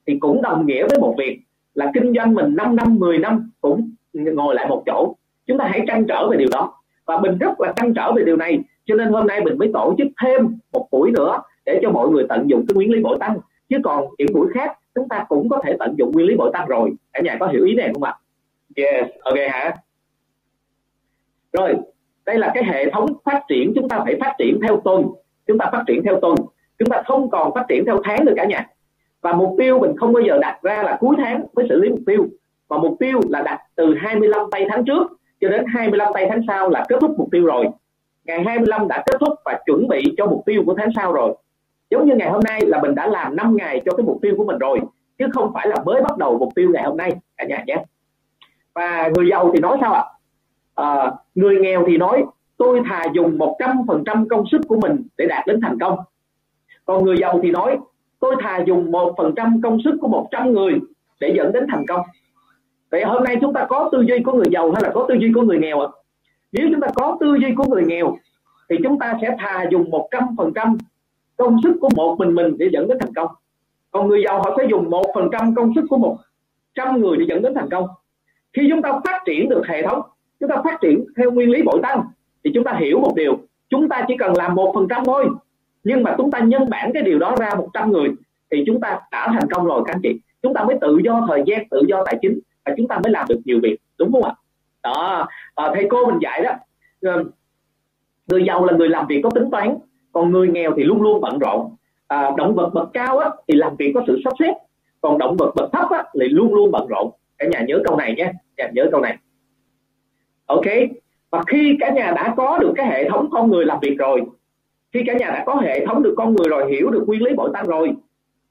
Speaker 4: thì cũng đồng nghĩa với một việc là kinh doanh mình 5 năm 10 năm cũng ngồi lại một chỗ. Chúng ta hãy trăn trở về điều đó. Và mình rất là trăn trở về điều này cho nên hôm nay mình mới tổ chức thêm một buổi nữa để cho mọi người tận dụng cái nguyên lý bội tăng chứ còn những buổi khác chúng ta cũng có thể tận dụng nguyên lý bội tăng rồi. Cả nhà có hiểu ý này không ạ? Yes ok hả? Rồi đây là cái hệ thống phát triển. Chúng ta phải phát triển theo tuần. Chúng ta phát triển theo tuần chúng ta không còn phát triển theo tháng nữa cả nhà. Và mục tiêu mình không bao giờ đặt ra là cuối tháng mới xử lý mục tiêu. Và mục tiêu là đặt từ 25 tây tháng trước cho đến 25 tây tháng sau là kết thúc mục tiêu rồi. Ngày 25 đã kết thúc và chuẩn bị cho mục tiêu của tháng sau rồi. Giống như ngày hôm nay là mình đã làm 5 ngày cho cái mục tiêu của mình rồi chứ không phải là mới bắt đầu mục tiêu ngày hôm nay cả nhà nhé. Và người giàu thì nói sao ạ? À, người nghèo thì nói tôi thà dùng 100% công sức của mình để đạt đến thành công còn người giàu thì nói, tôi thà dùng một phần trăm công sức của 100 người để dẫn đến thành công. Vậy hôm nay chúng ta có tư duy của người giàu hay là có tư duy của người nghèo ạ? Nếu chúng ta có tư duy của người nghèo, thì chúng ta sẽ thà dùng 100% công sức của một mình mình để dẫn đến thành công. Còn người giàu họ sẽ dùng một phần trăm công sức của một trăm người để dẫn đến thành công. Khi chúng ta phát triển được hệ thống, chúng ta phát triển theo nguyên lý bội tăng, thì chúng ta hiểu một điều, chúng ta chỉ cần làm một phần trăm thôi nhưng mà chúng ta nhân bản cái điều đó ra 100 người thì chúng ta đã thành công rồi các anh chị. Chúng ta mới tự do thời gian tự do tài chính và chúng ta mới làm được nhiều việc đúng không ạ? Đó. À, thầy cô mình dạy đó ờ, người giàu là người làm việc có tính toán còn người nghèo thì luôn luôn bận rộn. À, động vật bậc cao á, thì làm việc có sự sắp xếp còn động vật bậc thấp á, thì luôn luôn bận rộn. Cả nhà nhớ câu này nhé cả nhà nhớ câu này. Ok. Và khi cả nhà đã có được cái hệ thống con người làm việc rồi khi cả nhà đã có hệ thống được con người rồi, hiểu được nguyên lý bội tăng rồi,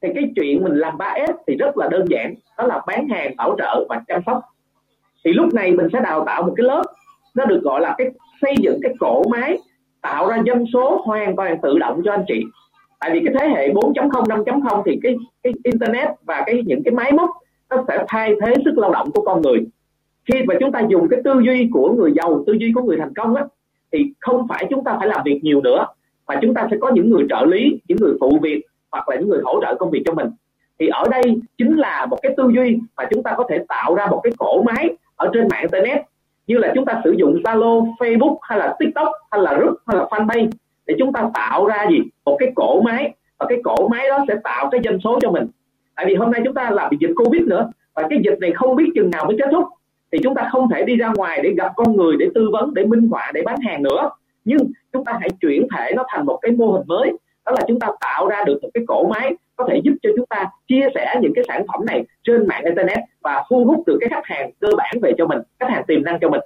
Speaker 4: thì cái chuyện mình làm 3S thì rất là đơn giản. Đó là bán hàng, bảo trợ và chăm sóc. Thì lúc này mình sẽ đào tạo một cái lớp, nó được gọi là cái xây dựng cái cổ máy, tạo ra dân số hoàn toàn tự động cho anh chị. Tại vì cái thế hệ 4.0 5.0 thì cái cái internet và cái những cái máy móc, nó sẽ thay thế sức lao động của con người. Khi mà chúng ta dùng cái tư duy của người giàu, tư duy của người thành công á, thì không phải chúng ta phải làm việc nhiều nữa mà chúng ta sẽ có những người trợ lý những người phụ việc hoặc là những người hỗ trợ công việc cho mình. Thì ở đây chính là một cái tư duy mà chúng ta có thể tạo ra một cái cổ máy ở trên mạng internet. Như là chúng ta sử dụng Zalo, Facebook hay là TikTok hay là group hay là fanpage để chúng ta tạo ra gì? Một cái cổ máy. Và cái cổ máy đó sẽ tạo cái doanh số cho mình. Tại vì hôm nay chúng ta là bị dịch Covid nữa và cái dịch này không biết chừng nào mới kết thúc. Thì chúng ta không thể đi ra ngoài để gặp con người để tư vấn để minh họa để bán hàng nữa nhưng chúng ta hãy chuyển thể nó thành một cái mô hình mới. Đó là chúng ta tạo ra được một cái cổ máy có thể giúp cho chúng ta chia sẻ những cái sản phẩm này trên mạng internet và thu hút được cái khách hàng cơ bản về cho mình, khách hàng tiềm năng cho mình.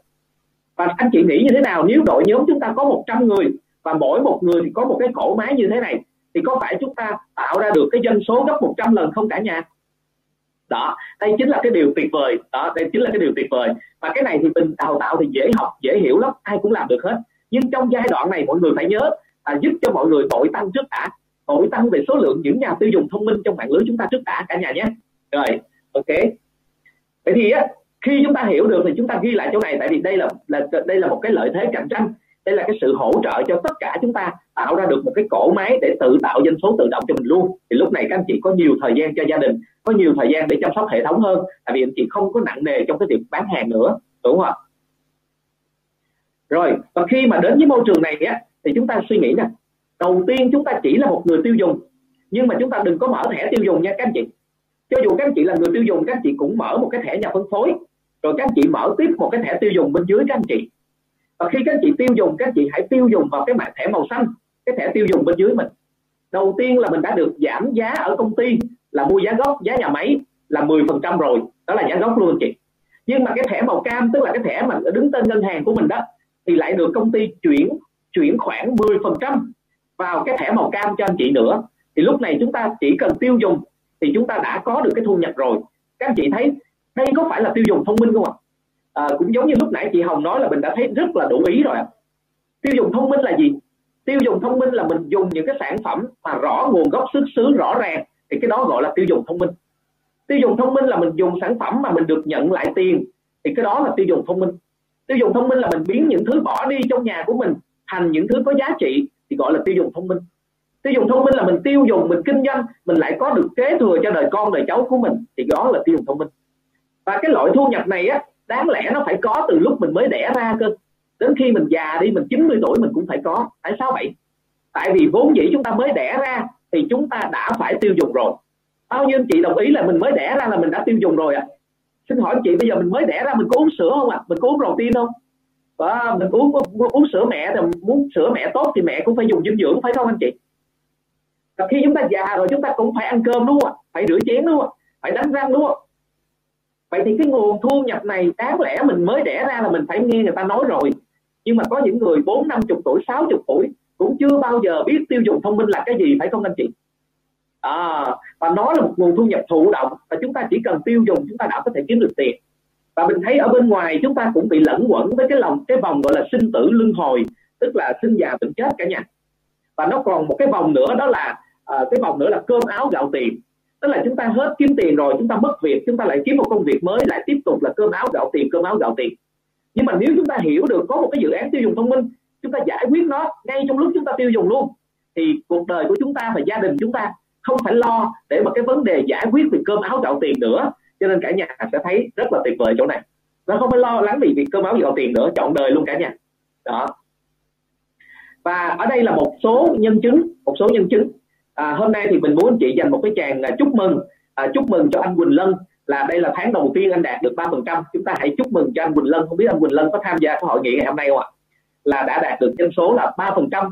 Speaker 4: Và anh chị nghĩ như thế nào? Nếu đội nhóm chúng ta có 100 người và mỗi một người thì có một cái cổ máy như thế này, thì có phải chúng ta tạo ra được cái doanh số gấp 100 lần không cả nhà? Đó, đây chính là cái điều tuyệt vời. Đó, đây chính là cái điều tuyệt vời. Và cái này thì mình đào tạo thì dễ học, dễ hiểu lắm, ai cũng làm được hết nhưng trong giai đoạn này mọi người phải nhớ là giúp cho mọi người tội tăng trước đã. Tội tăng về số lượng những nhà tiêu dùng thông minh trong mạng lưới chúng ta trước đã cả nhà nhé. Rồi, ok. Vậy thì á, khi chúng ta hiểu được thì chúng ta ghi lại chỗ này, tại vì đây là là, đây là một cái lợi thế cạnh tranh. Đây là cái sự hỗ trợ cho tất cả chúng ta tạo ra được một cái cổ máy để tự tạo doanh số tự động cho mình luôn. Thì lúc này các anh chị có nhiều thời gian cho gia đình, có nhiều thời gian để chăm sóc hệ thống hơn. Tại vì anh chị không có nặng nề trong cái việc bán hàng nữa, đúng không ạ? Rồi, và khi mà đến với môi trường này á, thì chúng ta suy nghĩ nè. Đầu tiên chúng ta chỉ là một người tiêu dùng, nhưng mà chúng ta đừng có mở thẻ tiêu dùng nha các anh chị. Cho dù các anh chị là người tiêu dùng, các anh chị cũng mở một cái thẻ nhà phân phối, rồi các anh chị mở tiếp một cái thẻ tiêu dùng bên dưới các anh chị. Và khi các anh chị tiêu dùng, các anh chị hãy tiêu dùng vào cái mã thẻ màu xanh, cái thẻ tiêu dùng bên dưới mình. Đầu tiên là mình đã được giảm giá ở công ty, là mua giá gốc, giá nhà máy, là 10% rồi. Đó là giá gốc luôn anh chị. Nhưng mà cái thẻ màu cam, tức là cái thẻ mà đứng tên ngân hàng của mình đó thì lại được công ty chuyển chuyển khoảng 10% vào cái thẻ màu cam cho anh chị nữa. Thì lúc này chúng ta chỉ cần tiêu dùng thì chúng ta đã có được cái thu nhập rồi. Các anh chị thấy đây có phải là tiêu dùng thông minh không ạ? À, cũng giống như lúc nãy chị Hồng nói là mình đã thấy rất là đủ ý rồi tiêu dùng thông minh là gì? Tiêu dùng thông minh là mình dùng những cái sản phẩm mà rõ nguồn gốc xuất xứ rõ ràng thì cái đó gọi là tiêu dùng thông minh. Tiêu dùng thông minh là mình dùng sản phẩm mà mình được nhận lại tiền thì cái đó là tiêu dùng thông minh tiêu dùng thông minh là mình biến những thứ bỏ đi trong nhà của mình thành những thứ có giá trị, thì gọi là tiêu dùng thông minh. Tiêu dùng thông minh là mình tiêu dùng, mình kinh doanh, mình lại có được kế thừa cho đời con, đời cháu của mình, thì đó là tiêu dùng thông minh. Và cái loại thu nhập này á, đáng lẽ nó phải có từ lúc mình mới đẻ ra cơ. Đến khi mình già đi, mình 90 tuổi, mình cũng phải có. Tại sao vậy? Tại vì vốn dĩ chúng ta mới đẻ ra, thì chúng ta đã phải tiêu dùng rồi. Bao nhiêu anh chị đồng ý là mình mới đẻ ra là mình đã tiêu dùng rồi ạ? à? Xin hỏi chị, bây giờ mình mới đẻ ra mình có uống sữa không ạ? À? mình có uống protein không? Và mình uống uống sữa mẹ thì muốn sữa mẹ tốt thì mẹ cũng phải dùng dinh dưỡng, phải không anh chị? Và khi chúng ta già rồi chúng ta cũng phải ăn cơm, đúng không ạ? Phải rửa chén, đúng không phải đánh răng, đúng không? Vậy thì cái nguồn thu nhập này đáng lẽ mình mới đẻ ra là mình phải nghe người ta nói rồi. Nhưng mà có những người bốn năm chục tuổi, sáu chục tuổi cũng chưa bao giờ biết tiêu dùng thông minh là cái gì, phải không anh chị? À, và nó là một nguồn thu nhập thụ động và chúng ta chỉ cần tiêu dùng chúng ta đã có thể kiếm được tiền và mình thấy ở bên ngoài chúng ta cũng bị lẫn quẩn với cái lòng cái vòng gọi là sinh tử luân hồi tức là sinh già bệnh chết cả nhà và nó còn một cái vòng nữa đó là à, cái vòng nữa là cơm áo gạo tiền tức là chúng ta hết kiếm tiền rồi chúng ta mất việc chúng ta lại kiếm một công việc mới lại tiếp tục là cơm áo gạo tiền cơm áo gạo tiền nhưng mà nếu chúng ta hiểu được có một cái dự án tiêu dùng thông minh chúng ta giải quyết nó ngay trong lúc chúng ta tiêu dùng luôn thì cuộc đời của chúng ta và gia đình chúng ta không phải lo để mà cái vấn đề giải quyết về cơm áo gạo tiền nữa. Cho nên cả nhà sẽ thấy rất là tuyệt vời chỗ này. Nó không phải lo lắng vì việc cơm áo gạo tiền nữa chọn đời luôn cả nhà. Đó. Và ở đây là một số nhân chứng một số nhân chứng. À, hôm nay thì mình muốn anh chị dành một cái tràng à, chúc mừng à, chúc mừng cho anh Quỳnh Lân. Là đây là tháng đầu tiên anh đạt được ba phần trăm. Chúng ta hãy chúc mừng cho anh Quỳnh Lân. Không biết anh Quỳnh Lân có tham gia cái hội nghị ngày hôm nay không ạ? Là đã đạt được doanh số là ba phần trăm.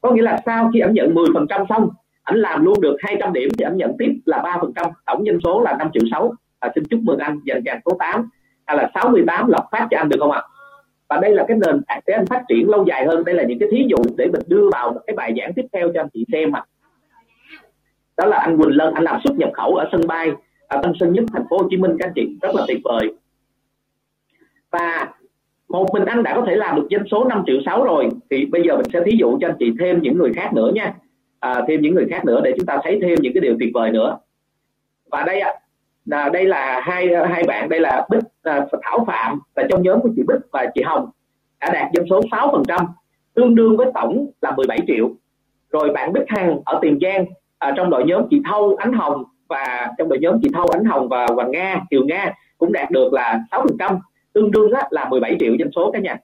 Speaker 4: Có nghĩa là sau khi anh nhận 10 phần trăm xong anh làm luôn được 200 điểm thì anh nhận tiếp là ba phần trăm tổng doanh số là 5 triệu 6 à, xin chúc mừng anh dành càng số 8 hay là 68 lập phát cho anh được không ạ? Và đây là cái nền tảng để anh phát triển lâu dài hơn. Đây là những cái thí dụ để mình đưa vào một cái bài giảng tiếp theo cho anh chị xem ạ. Đó là anh Quỳnh Lân anh làm xuất nhập khẩu ở sân bay ở Tân Sơn Nhất thành phố Hồ Chí Minh các anh chị. Rất là tuyệt vời. Và một mình anh đã có thể làm được doanh số 5 triệu 6 rồi thì bây giờ mình sẽ thí dụ cho anh chị thêm những người khác nữa nha à, thêm những người khác nữa để chúng ta thấy thêm những cái điều tuyệt vời nữa. Và đây ạ là đây là hai hai bạn đây là Bích à, Thảo Phạm và trong nhóm của chị Bích và chị Hồng đã đạt dân số 6 phần trăm tương đương với tổng là 17 triệu. Rồi bạn Bích Hằng ở Tiền Giang à, trong đội nhóm chị Thâu Ánh Hồng và trong đội nhóm chị Thâu Ánh Hồng và Hoàng Nga Kiều Nga cũng đạt được là 6 phần trăm tương đương là 17 triệu dân số cả nhà.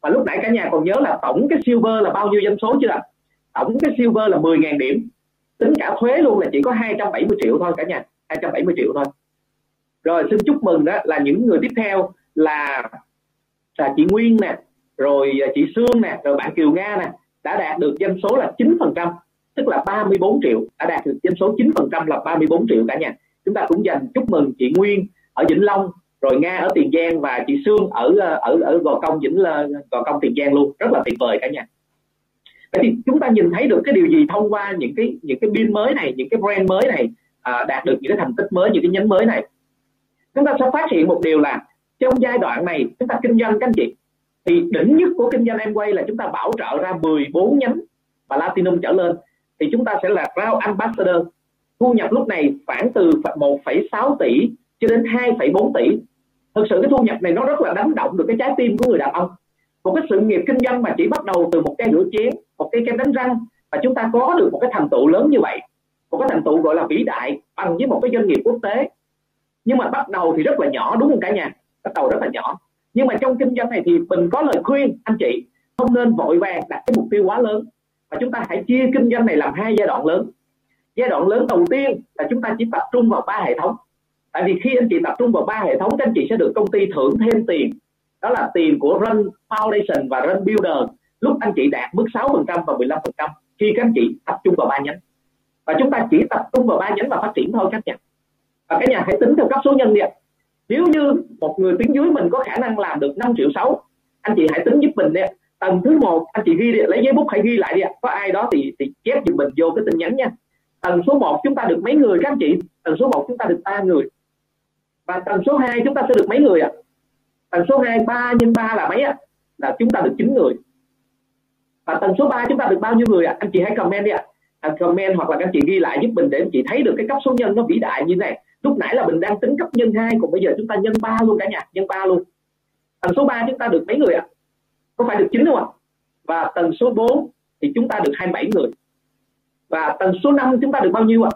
Speaker 4: Và lúc nãy cả nhà còn nhớ là tổng cái silver là bao nhiêu dân số chưa ạ? Tổng cái silver là 10.000 điểm. Tính cả thuế luôn là chỉ có 270 triệu thôi cả nhà. 270 triệu thôi. Rồi, xin chúc mừng đó là những người tiếp theo là là chị Nguyên nè, rồi à, chị Sương nè, rồi bạn Kiều Nga nè, đã đạt được doanh số là 9% tức là 34 triệu. Đã đạt được doanh số 9% là 34 triệu cả nhà. Chúng ta cũng dành chúc mừng chị Nguyên ở Vĩnh Long, rồi Nga ở Tiền Giang và chị Sương ở à, ở ở Gò Công Vĩnh à, Gò Công Tiền Giang luôn. Rất là tuyệt vời cả nhà vậy thì chúng ta nhìn thấy được cái điều gì thông qua những cái những cái biên mới này những cái brand mới này à, đạt được những cái thành tích mới những cái nhánh mới này? Chúng ta sẽ phát hiện một điều là trong giai đoạn này chúng ta kinh doanh các anh chị thì đỉnh nhất của kinh doanh em quay là chúng ta bảo trợ ra 14 nhánh và Platinum trở lên. Thì chúng ta sẽ là Crown Ambassador thu nhập lúc này khoảng từ 1,6 tỷ cho đến 2,4 tỷ. Thực sự cái thu nhập này nó rất là đánh động được cái trái tim của người đàn ông một cái sự nghiệp kinh doanh mà chỉ bắt đầu từ một cái rửa chén một cái kem đánh răng, và chúng ta có được một cái thành tựu lớn như vậy. Một cái thành tựu gọi là vĩ đại bằng với một cái doanh nghiệp quốc tế. Nhưng mà bắt đầu thì rất là nhỏ, đúng không cả nhà? Bắt đầu rất là nhỏ. Nhưng mà trong kinh doanh này thì mình có lời khuyên, anh chị, không nên vội vàng đặt cái mục tiêu quá lớn. Và chúng ta hãy chia kinh doanh này làm hai giai đoạn lớn. Giai đoạn lớn đầu tiên là chúng ta chỉ tập trung vào ba hệ thống. Tại vì khi anh chị tập trung vào ba hệ thống, các anh chị sẽ được công ty thưởng thêm tiền đó là tiền của Run Foundation và Run Builder. Lúc anh chị đạt mức 6% và 15% khi các anh chị tập trung vào ba nhánh. Và chúng ta chỉ tập trung vào ba nhánh và phát triển thôi các nhà. Và các nhà hãy tính theo cấp số nhân đi ạ. Nếu như một người tuyến dưới mình có khả năng làm được 5 triệu 6 anh chị hãy tính giúp mình đi tầng thứ một anh chị ghi đi, lấy giấy bút hãy ghi lại đi có ai đó thì thì chép giùm mình vô cái tin nhắn nha. Tầng số 1 chúng ta được mấy người các anh chị? Tầng số 1 chúng ta được ba người. Và tầng số 2 chúng ta sẽ được mấy người ạ? à? Tần số 2 3 nhân 3 là mấy ạ? Là chúng ta được 9 người. Và tần số 3 chúng ta được bao nhiêu người ạ? Anh chị hãy comment đi ạ. À. comment hoặc là các chị ghi lại giúp mình để anh chị thấy được cái cấp số nhân nó vĩ đại như thế này. Lúc nãy là mình đang tính cấp nhân 2 còn bây giờ chúng ta nhân 3 luôn cả nhà nhân 3 luôn. Tần số 3 chúng ta được mấy người ạ? À? có phải được 9 không ạ? Và tần số 4 thì chúng ta được 27 người. Và tần số 5 chúng ta được bao nhiêu ạ?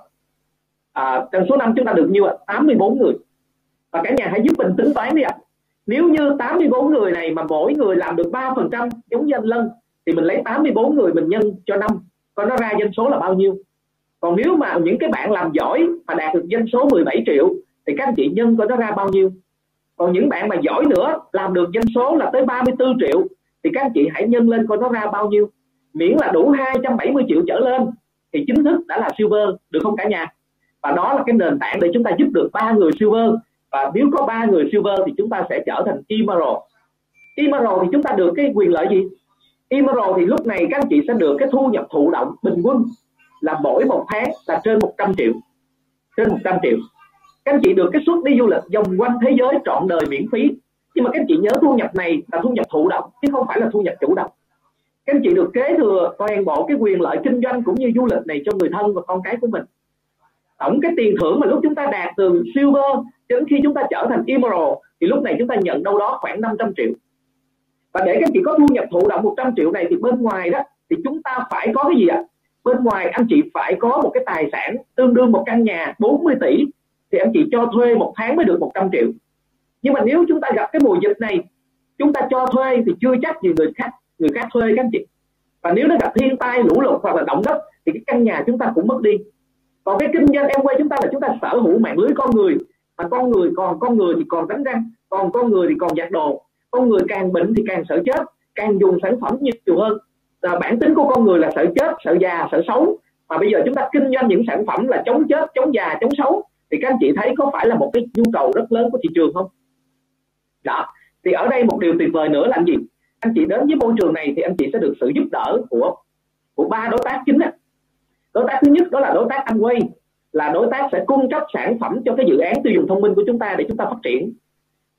Speaker 4: À, tần số 5 chúng ta được nhiêu ạ? 84 người. Và cả nhà hãy giúp mình tính toán đi ạ nếu như 84 người này mà mỗi người làm được 3% giống như anh Lân, thì mình lấy 84 người mình nhân cho năm, coi nó ra doanh số là bao nhiêu. Còn nếu mà những cái bạn làm giỏi mà đạt được doanh số 17 triệu, thì các anh chị nhân coi nó ra bao nhiêu. Còn những bạn mà giỏi nữa, làm được doanh số là tới 34 triệu, thì các anh chị hãy nhân lên coi nó ra bao nhiêu. Miễn là đủ 270 triệu trở lên, thì chính thức đã là silver, được không cả nhà? Và đó là cái nền tảng để chúng ta giúp được ba người silver và nếu có ba người silver thì chúng ta sẽ trở thành emerald. Emerald thì chúng ta được cái quyền lợi gì? Emerald thì lúc này các anh chị sẽ được cái thu nhập thụ động bình quân là mỗi một tháng là trên 100 triệu. Trên 100 triệu. Các anh chị được cái suất đi du lịch vòng quanh thế giới trọn đời miễn phí. Nhưng mà các anh chị nhớ thu nhập này là thu nhập thụ động, chứ không phải là thu nhập chủ động. Các anh chị được kế thừa toàn bộ cái quyền lợi kinh doanh cũng như du lịch này cho người thân và con cái của mình. Tổng cái tiền thưởng mà lúc chúng ta đạt từ silver đến khi chúng ta trở thành immoral, thì lúc này chúng ta nhận đâu đó khoảng 500 triệu. Và để các chị có thu nhập thụ động 100 triệu này thì bên ngoài đó, thì chúng ta phải có cái gì ạ? Bên ngoài, anh chị phải có một cái tài sản tương đương một căn nhà 40 tỷ, thì anh chị cho thuê một tháng mới được 100 triệu. Nhưng mà nếu chúng ta gặp cái mùa dịch này, chúng ta cho thuê thì chưa chắc gì người khác người khác thuê các anh chị. Và nếu nó gặp thiên tai, lũ lụt hoặc là động đất, thì cái căn nhà chúng ta cũng mất đi. Còn cái kinh doanh em quay chúng ta là chúng ta sở hữu mạng lưới con người mà con người còn con người thì còn đánh răng, còn con người thì còn giặt đồ. Con người càng bệnh thì càng sợ chết, càng dùng sản phẩm nhiều hơn. Là bản tính của con người là sợ chết, sợ già, sợ xấu. Mà bây giờ chúng ta kinh doanh những sản phẩm là chống chết, chống già, chống xấu, thì các anh chị thấy có phải là một cái nhu cầu rất lớn của thị trường không? Đó thì ở đây một điều tuyệt vời nữa là gì? Anh chị đến với môi trường này thì anh chị sẽ được sự giúp đỡ của của ba đối tác chính đó. đối tác thứ nhất đó là đối tác Amway là đối tác sẽ cung cấp sản phẩm cho cái dự án tiêu dùng thông minh của chúng ta để chúng ta phát triển.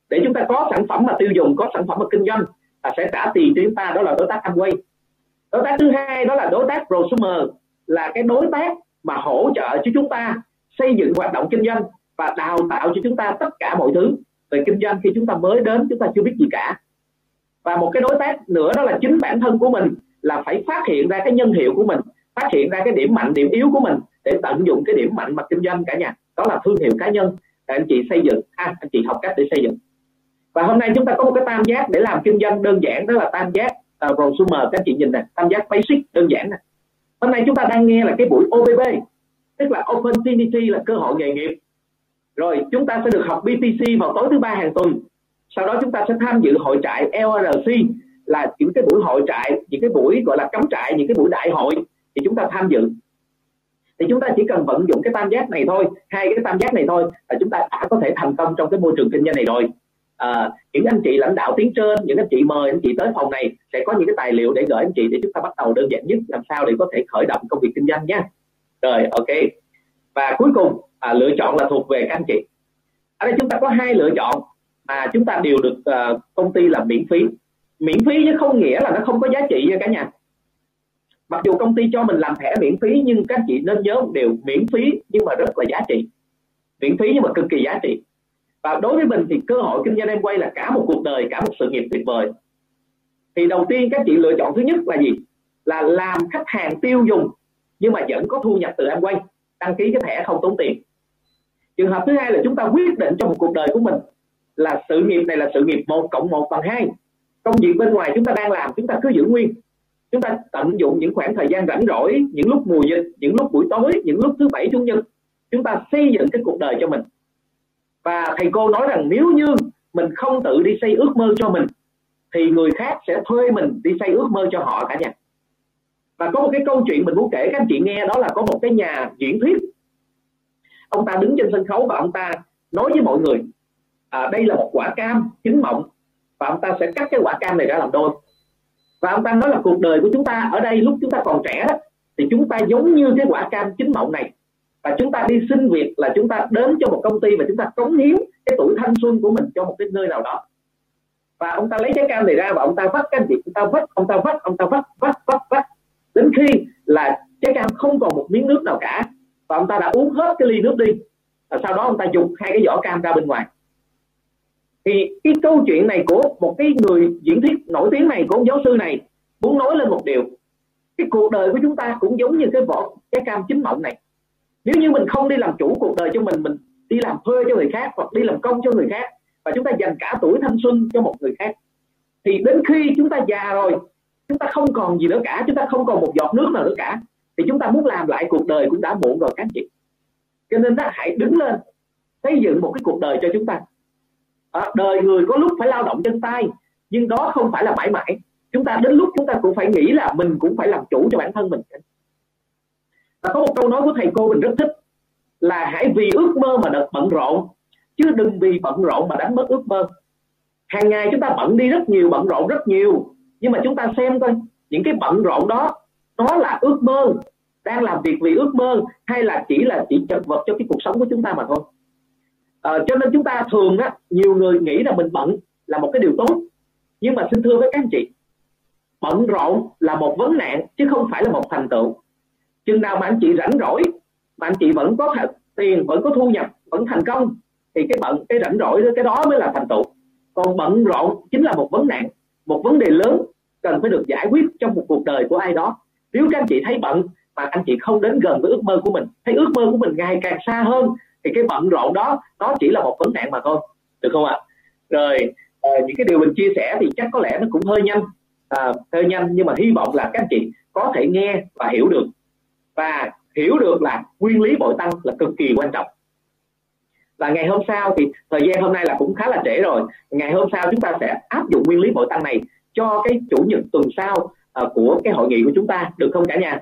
Speaker 4: Để chúng ta có sản phẩm mà tiêu dùng, có sản phẩm mà kinh doanh, là sẽ trả tiền cho chúng ta, đó là đối tác Amway. Đối tác thứ hai, đó là đối tác prosumer, là cái đối tác mà hỗ trợ cho chúng ta xây dựng hoạt động kinh doanh và đào tạo cho chúng ta tất cả mọi thứ về kinh doanh khi chúng ta mới đến, chúng ta chưa biết gì cả. Và một cái đối tác nữa, đó là chính bản thân của mình, là phải phát hiện ra cái nhân hiệu của mình, phát hiện ra cái điểm mạnh, điểm yếu của mình để tận dụng cái điểm mạnh mặt kinh doanh cả nhà. Đó là thương hiệu cá nhân. Để anh chị xây dựng ha anh chị học cách để xây dựng. Và hôm nay chúng ta có một cái tam giác để làm kinh doanh đơn giản đó là tam giác à, uh, prosumer các anh chị nhìn nè tam giác basic đơn giản nè. Hôm nay chúng ta đang nghe là cái buổi OBB tức là opportunity là cơ hội nghề nghiệp. Rồi chúng ta sẽ được học BTC vào tối thứ ba hàng tuần. Sau đó chúng ta sẽ tham dự hội trại LRC là những cái buổi hội trại những cái buổi gọi là cắm trại những cái buổi đại hội. Thì chúng ta tham dự thì chúng ta chỉ cần vận dụng cái tam giác này thôi hai cái tam giác này thôi là chúng ta đã có thể thành công trong cái môi trường kinh doanh này rồi. À, những anh chị lãnh đạo tiến trên những anh chị mời anh chị tới phòng này sẽ có những cái tài liệu để gửi anh chị để chúng ta bắt đầu đơn giản nhất làm sao để có thể khởi động công việc kinh doanh nhé. Rồi ok. Và cuối cùng à, lựa chọn là thuộc về các anh chị. Ở đây chúng ta có hai lựa chọn mà chúng ta đều được uh, công ty làm miễn phí. Miễn phí chứ không nghĩa là nó không có giá trị nha cả nhà mặc dù công ty cho mình làm thẻ miễn phí, nhưng các anh chị nên nhớ một điều miễn phí nhưng mà rất là giá trị. Miễn phí nhưng mà cực kỳ giá trị. Và đối với mình thì cơ hội kinh doanh em quay là cả một cuộc đời, cả một sự nghiệp tuyệt vời. Thì đầu tiên các chị lựa chọn thứ nhất là gì? Là làm khách hàng tiêu dùng, nhưng mà vẫn có thu nhập từ em quay, đăng ký cái thẻ không tốn tiền. Trường hợp thứ hai là chúng ta quyết định trong một cuộc đời của mình là sự nghiệp này là sự nghiệp một cộng một bằng hai. Công việc bên ngoài chúng ta đang làm, chúng ta cứ giữ nguyên chúng ta tận dụng những khoảng thời gian rảnh rỗi những lúc mùa dịch những lúc buổi tối những lúc thứ bảy chủ nhật chúng ta xây dựng cái cuộc đời cho mình. Và thầy cô nói rằng nếu như mình không tự đi xây ước mơ cho mình thì người khác sẽ thuê mình đi xây ước mơ cho họ cả nhà. Và có một cái câu chuyện mình muốn kể các anh chị nghe đó là có một cái nhà diễn thuyết. Ông ta đứng trên sân khấu và ông ta nói với mọi người à, đây là một quả cam chín mọng và ông ta sẽ cắt cái quả cam này ra làm đôi và ông ta nói là cuộc đời của chúng ta ở đây lúc chúng ta còn trẻ đó, thì chúng ta giống như cái quả cam chín mộng này. Và chúng ta đi xin việc là chúng ta đến cho một công ty và chúng ta cống hiến cái tuổi thanh xuân của mình cho một cái nơi nào đó. Và ông ta lấy trái cam này ra và ông ta vắt cái gì ông ta vắt, ông ta vắt, ông ta vắt vắt vắt vắt. Đến khi là trái cam không còn một miếng nước nào cả, và ông ta đã uống hết cái ly nước đi. Và sau đó ông ta dùng hai cái vỏ cam ra bên ngoài thì cái câu chuyện này của một cái người diễn thuyết nổi tiếng này, của ông giáo sư này, muốn nói lên một điều. Cái cuộc đời của chúng ta cũng giống như cái vỏ, cái cam chín mọng này. Nếu như mình không đi làm chủ cuộc đời cho mình mình đi làm thuê cho người khác hoặc đi làm công cho người khác, và chúng ta dành cả tuổi thanh xuân cho một người khác, thì đến khi chúng ta già rồi, chúng ta không còn gì nữa cả, chúng ta không còn một giọt nước nào nữa cả, thì chúng ta muốn làm lại cuộc đời cũng đã muộn rồi các anh chị. Cho nên đó, hãy đứng lên, xây dựng một cái cuộc đời cho chúng ta à, đời người có lúc phải lao động chân tay nhưng đó không phải là mãi mãi. Chúng ta đến lúc chúng ta cũng phải nghĩ là mình cũng phải làm chủ cho bản thân mình. Và có một câu nói của thầy cô mình rất thích là hãy vì ước mơ mà đợt bận rộn chứ đừng vì bận rộn mà đánh mất ước mơ. Hàng ngày chúng ta bận đi rất nhiều bận rộn rất nhiều nhưng mà chúng ta xem coi những cái bận rộn đó nó là ước mơ đang làm việc vì ước mơ hay là chỉ là chỉ chật vật cho cái cuộc sống của chúng ta mà thôi? À, cho nên chúng ta thường á nhiều người nghĩ là mình bận là một cái điều tốt. Nhưng mà xin thưa với các anh chị bận rộn là một vấn nạn chứ không phải là một thành tựu. Chừng nào mà anh chị rảnh rỗi mà anh chị vẫn có tiền vẫn có thu nhập vẫn thành công thì cái bận cái rảnh rỗi cái đó mới là thành tựu. Còn bận rộn chính là một vấn nạn một vấn đề lớn cần phải được giải quyết trong một cuộc đời của ai đó. Nếu các anh chị thấy bận mà anh chị không đến gần với ước mơ của mình thấy ước mơ của mình ngày càng xa hơn thì cái bận rộn đó nó chỉ là một vấn nạn mà thôi được không ạ? Rồi à, những cái điều mình chia sẻ thì chắc có lẽ nó cũng hơi nhanh à, hơi nhanh nhưng mà hy vọng là các anh chị có thể nghe và hiểu được. Và hiểu được là nguyên lý bội tăng là cực kỳ quan trọng. Và ngày hôm sau thì thời gian hôm nay là cũng khá là trễ rồi. Ngày hôm sau chúng ta sẽ áp dụng nguyên lý bội tăng này cho cái chủ nhật tuần sau uh, của cái hội nghị của chúng ta được không cả nhà?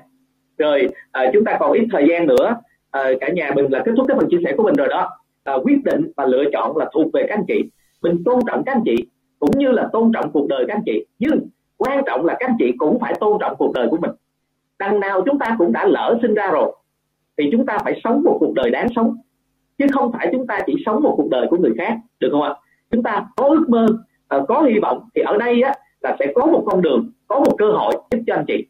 Speaker 4: Rồi uh, chúng ta còn ít thời gian nữa à, cả nhà mình là kết thúc cái phần chia sẻ của mình rồi đó. À, quyết định và lựa chọn là thuộc về các anh chị. Mình tôn trọng các anh chị cũng như là tôn trọng cuộc đời các anh chị. Nhưng quan trọng là các anh chị cũng phải tôn trọng cuộc đời của mình. Đằng nào chúng ta cũng đã lỡ sinh ra rồi thì chúng ta phải sống một cuộc đời đáng sống. Chứ không phải chúng ta chỉ sống một cuộc đời của người khác được không ạ? Chúng ta có ước mơ ờ, có hy vọng thì ở đây á là sẽ có một con đường có một cơ hội giúp cho anh chị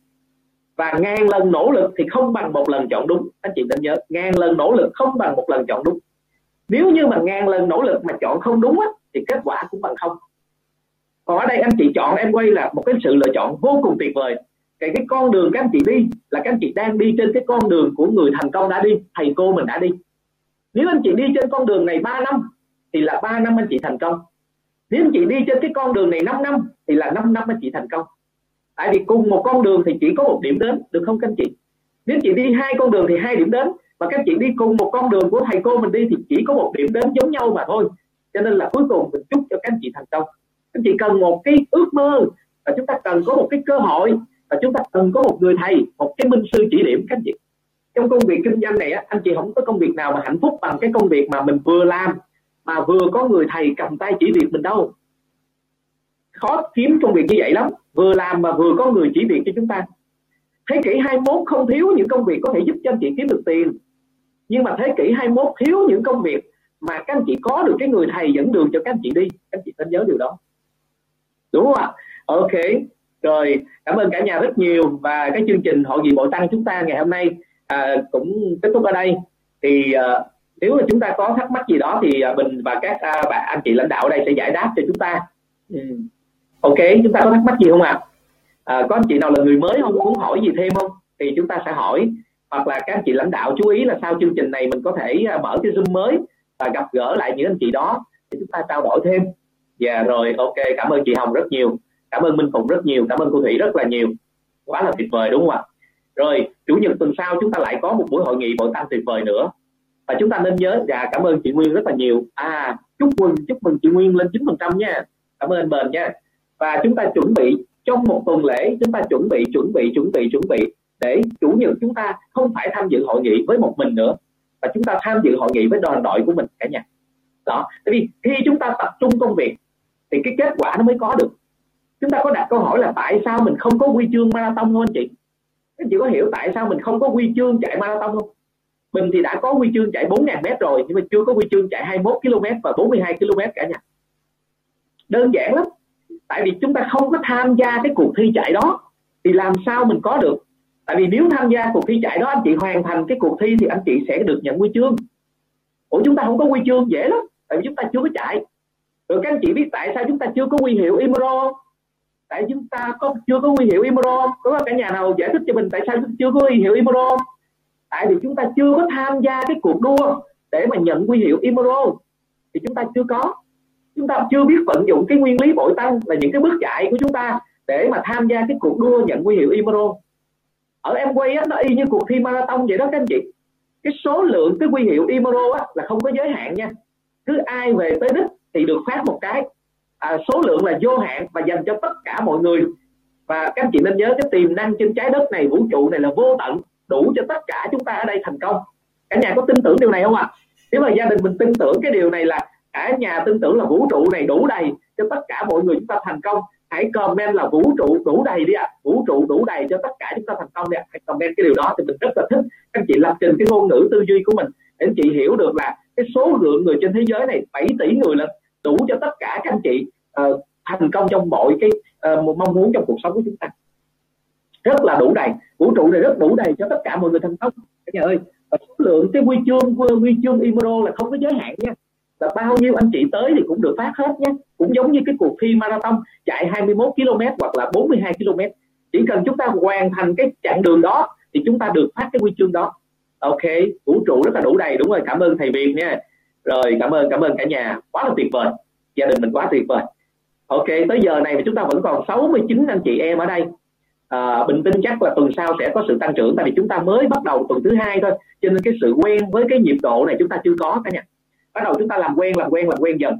Speaker 4: và ngàn lần nỗ lực thì không bằng một lần chọn đúng. Anh chị nên nhớ ngàn lần nỗ lực không bằng một lần chọn đúng. Nếu như mà ngàn lần nỗ lực mà chọn không đúng á, thì kết quả cũng bằng không. Còn ở đây anh chị chọn em quay là một cái sự lựa chọn vô cùng tuyệt vời. Cái cái con đường các anh chị đi là các anh chị đang đi trên cái con đường của người thành công đã đi thầy cô mình đã đi. Nếu anh chị đi trên con đường này 3 năm thì là 3 năm anh chị thành công. Nếu anh chị đi trên cái con đường này 5 năm thì là 5 năm anh chị thành công tại vì cùng một con đường thì chỉ có một điểm đến được không các anh chị? Nếu chị đi hai con đường thì hai điểm đến và các chị đi cùng một con đường của thầy cô mình đi thì chỉ có một điểm đến giống nhau mà thôi. Cho nên là cuối cùng mình chúc cho các anh chị thành công. Anh chị cần một cái ước mơ và chúng ta cần có một cái cơ hội và chúng ta cần có một người thầy một cái minh sư chỉ điểm các anh chị. Trong công việc kinh doanh này á, anh chị không có công việc nào mà hạnh phúc bằng cái công việc mà mình vừa làm mà vừa có người thầy cầm tay chỉ việc mình đâu khó kiếm công việc như vậy lắm. Vừa làm mà vừa có người chỉ việc cho chúng ta. Thế kỷ 21 không thiếu những công việc có thể giúp cho anh chị kiếm được tiền. Nhưng mà thế kỷ 21 thiếu những công việc mà các anh chị có được cái người thầy dẫn đường cho các anh chị đi. Các anh chị nên nhớ điều đó. Đúng không ạ? Ok. Rồi cảm ơn cả nhà rất nhiều. Và cái chương trình hội nghị bộ tăng chúng ta ngày hôm nay à, cũng kết thúc ở đây. Thì à, nếu mà chúng ta có thắc mắc gì đó thì à, bình và các à, bạn anh chị lãnh đạo ở đây sẽ giải đáp cho chúng ta. Ừ ok chúng ta có thắc mắc gì không ạ? À? à, có anh chị nào là người mới không? Muốn hỏi gì thêm không? Thì chúng ta sẽ hỏi. Hoặc là các anh chị lãnh đạo chú ý là sau chương trình này mình có thể à, mở cái zoom mới và gặp gỡ lại những anh chị đó để chúng ta trao đổi thêm. Dạ yeah, rồi ok cảm ơn chị hồng rất nhiều. Cảm ơn minh phụng rất nhiều. Cảm ơn cô thủy rất là nhiều. Quá là tuyệt vời đúng không ạ? Rồi chủ nhật tuần sau chúng ta lại có một buổi hội nghị bộ tăng tuyệt vời nữa. Và chúng ta nên nhớ và cảm ơn chị Nguyên rất là nhiều. À chúc mừng chúc mừng chị Nguyên lên 9 phần trăm nha. Cảm ơn anh bền nha và chúng ta chuẩn bị, trong một tuần lễ, chúng ta chuẩn bị chuẩn bị chuẩn bị chuẩn bị để chủ nhật chúng ta không phải tham dự hội nghị với một mình nữa và chúng ta tham dự hội nghị với đoàn đội của mình cả nhà. Đó, tại vì khi chúng ta tập trung công việc, thì cái kết quả nó mới có được. Chúng ta có đặt câu hỏi là tại sao mình không có huy chương marathon không anh chị? Anh chị có hiểu tại sao mình không có huy chương chạy marathon không? Mình thì đã có huy chương chạy 4.000 mét rồi, nhưng mà chưa có huy chương chạy 21 km và 42 km cả nhà. Đơn giản lắm tại vì chúng ta không có tham gia cái cuộc thi chạy đó, thì làm sao mình có được? Tại vì nếu tham gia cuộc thi chạy đó, anh chị hoàn thành cái cuộc thi thì anh chị sẽ được nhận huy chương. Ủa, chúng ta không có huy chương dễ lắm, tại vì chúng ta chưa có chạy. Rồi các anh chị biết tại sao chúng ta chưa có huy hiệu Imro tại chúng ta có, chưa có huy hiệu Imro có cả nhà nào giải thích cho mình tại sao chưa có huy hiệu Imro tại vì chúng ta chưa có tham gia cái cuộc đua để mà nhận huy hiệu Imro. Thì chúng ta chưa có chúng ta chưa biết vận dụng cái nguyên lý bội tăng là những cái bước chạy của chúng ta để mà tham gia cái cuộc đua nhận huy hiệu Imro ở em quay á, nó y như cuộc thi marathon vậy đó các anh chị. Cái số lượng cái huy hiệu Imaro á, là không có giới hạn nha. Cứ ai về tới đích thì được phát một cái. À, số lượng là vô hạn và dành cho tất cả mọi người. Và các anh chị nên nhớ cái tiềm năng trên trái đất này vũ trụ này là vô tận đủ cho tất cả chúng ta ở đây thành công. Cả nhà có tin tưởng điều này không ạ? À? nếu mà gia đình mình tin tưởng cái điều này là cả nhà tin tưởng là vũ trụ này đủ đầy cho tất cả mọi người chúng ta thành công. Hãy comment là vũ trụ đủ đầy đi ạ. À. vũ trụ đủ đầy cho tất cả chúng ta thành công đi ạ. À. hãy comment cái điều đó thì mình rất là thích. Anh chị lập trình cái ngôn ngữ tư duy của mình để anh chị hiểu được là cái số lượng người trên thế giới này 7 tỷ người là đủ cho tất cả các anh chị uh, thành công trong mọi cái uh, một mong muốn trong cuộc sống của chúng ta. Rất là đủ đầy. Vũ trụ này rất đủ đầy cho tất cả mọi người thành công. Cả nhà ơi và số lượng cái quy chương quy chương Imoro là không có giới hạn nha là bao nhiêu anh chị tới thì cũng được phát hết nhé. Cũng giống như cái cuộc thi marathon chạy 21 km hoặc là 42 km. Chỉ cần chúng ta hoàn thành cái chặng đường đó thì chúng ta được phát cái huy chương đó. Ok vũ trụ rất là đủ đầy đúng rồi. Cảm ơn thầy Việt nha. Rồi cảm ơn cảm ơn cả nhà. Quá là tuyệt vời. Gia đình mình quá tuyệt vời. Ok tới giờ này mà chúng ta vẫn còn 69 anh chị em ở đây. À, bình tin chắc là tuần sau sẽ có sự tăng trưởng tại vì chúng ta mới bắt đầu tuần thứ hai thôi. Cho nên cái sự quen với cái nhịp độ này chúng ta chưa có cả nhà bắt đầu chúng ta làm quen làm quen làm quen dần.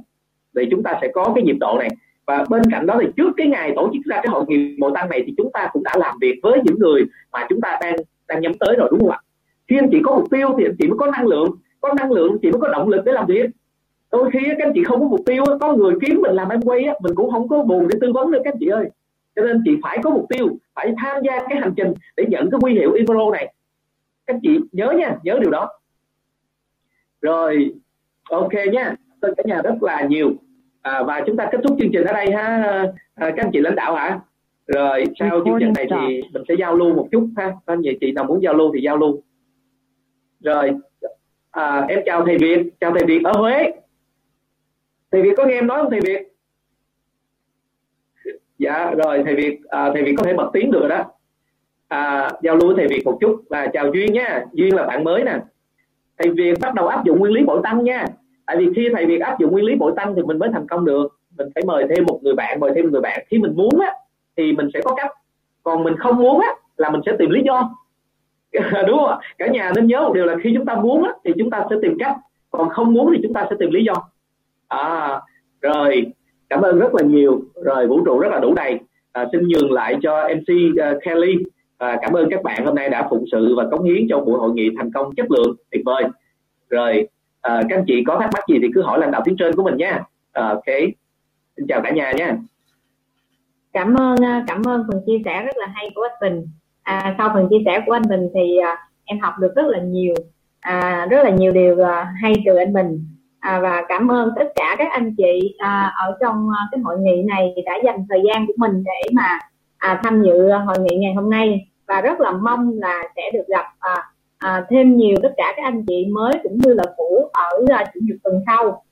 Speaker 4: Thì chúng ta sẽ có cái nhịp độ này. Và bên cạnh đó thì trước cái ngày tổ chức ra cái hội nghị bộ tăng này thì chúng ta cũng đã làm việc với những người mà chúng ta đang đang nhắm tới rồi, đúng không ạ? Khi anh chị có mục tiêu thì anh chị mới có năng lượng, có năng lượng chị mới có động lực để làm việc. Đôi khi các anh chị không có mục tiêu có người kiếm mình làm em quay á, mình cũng không có buồn để tư vấn nữa, các anh chị ơi. Cho nên chị phải có mục tiêu, phải tham gia cái hành trình để nhận cái quy hiệu Ivero này. Các anh chị nhớ nha, nhớ điều đó. Rồi ok nha tất cả nhà rất là nhiều. À, và chúng ta kết thúc chương trình ở đây ha. À, các anh chị lãnh đạo hả? Rồi sau chương trình này thì mình sẽ giao lưu một chút ha. Các anh chị nào muốn giao lưu thì giao lưu. Rồi à, em chào thầy Việt. Chào thầy Việt ở Huế. Thầy Việt có nghe em nói không thầy Việt? Dạ rồi thầy Việt à, thầy Việt có thể bật tiếng được đó. À, giao lưu với thầy Việt một chút và chào Duyên nha. Duyên là bạn mới nè thầy Việt bắt đầu áp dụng nguyên lý bội tăng nha. Tại vì khi thầy Việt áp dụng nguyên lý bội tăng thì mình mới thành công được. Mình phải mời thêm một người bạn mời thêm một người bạn. Khi mình muốn á thì mình sẽ có cách. Còn mình không muốn á là mình sẽ tìm lý do. *laughs* Đúng không cả nhà nên nhớ một điều là khi chúng ta muốn á, thì chúng ta sẽ tìm cách. Còn không muốn thì chúng ta sẽ tìm lý do. À rồi. Cảm ơn rất là nhiều. Rồi vũ trụ rất là đủ đầy. À, xin nhường lại cho MC uh, à, Kelly à, cảm ơn các bạn hôm nay đã phụng sự và cống hiến cho buổi hội nghị thành công chất lượng tuyệt vời. Rồi à, các anh chị có thắc mắc gì thì cứ hỏi lãnh đạo tuyến trên của mình nha. À, ok. Xin chào cả nhà nha.
Speaker 2: Cảm ơn à, cảm ơn phần chia sẻ rất là hay của anh Bình. À, sau phần chia sẻ của anh Bình thì à, em học được rất là nhiều à, rất là nhiều điều à, hay từ anh Bình. À, và cảm ơn tất cả các anh chị à, ở trong à, cái hội nghị này đã dành thời gian của mình để mà à, tham dự hội nghị ngày hôm nay. Và rất là mong là sẽ được gặp à, à, thêm nhiều tất cả các anh chị mới cũng như là cũ ở à, chủ nhật tuần sau.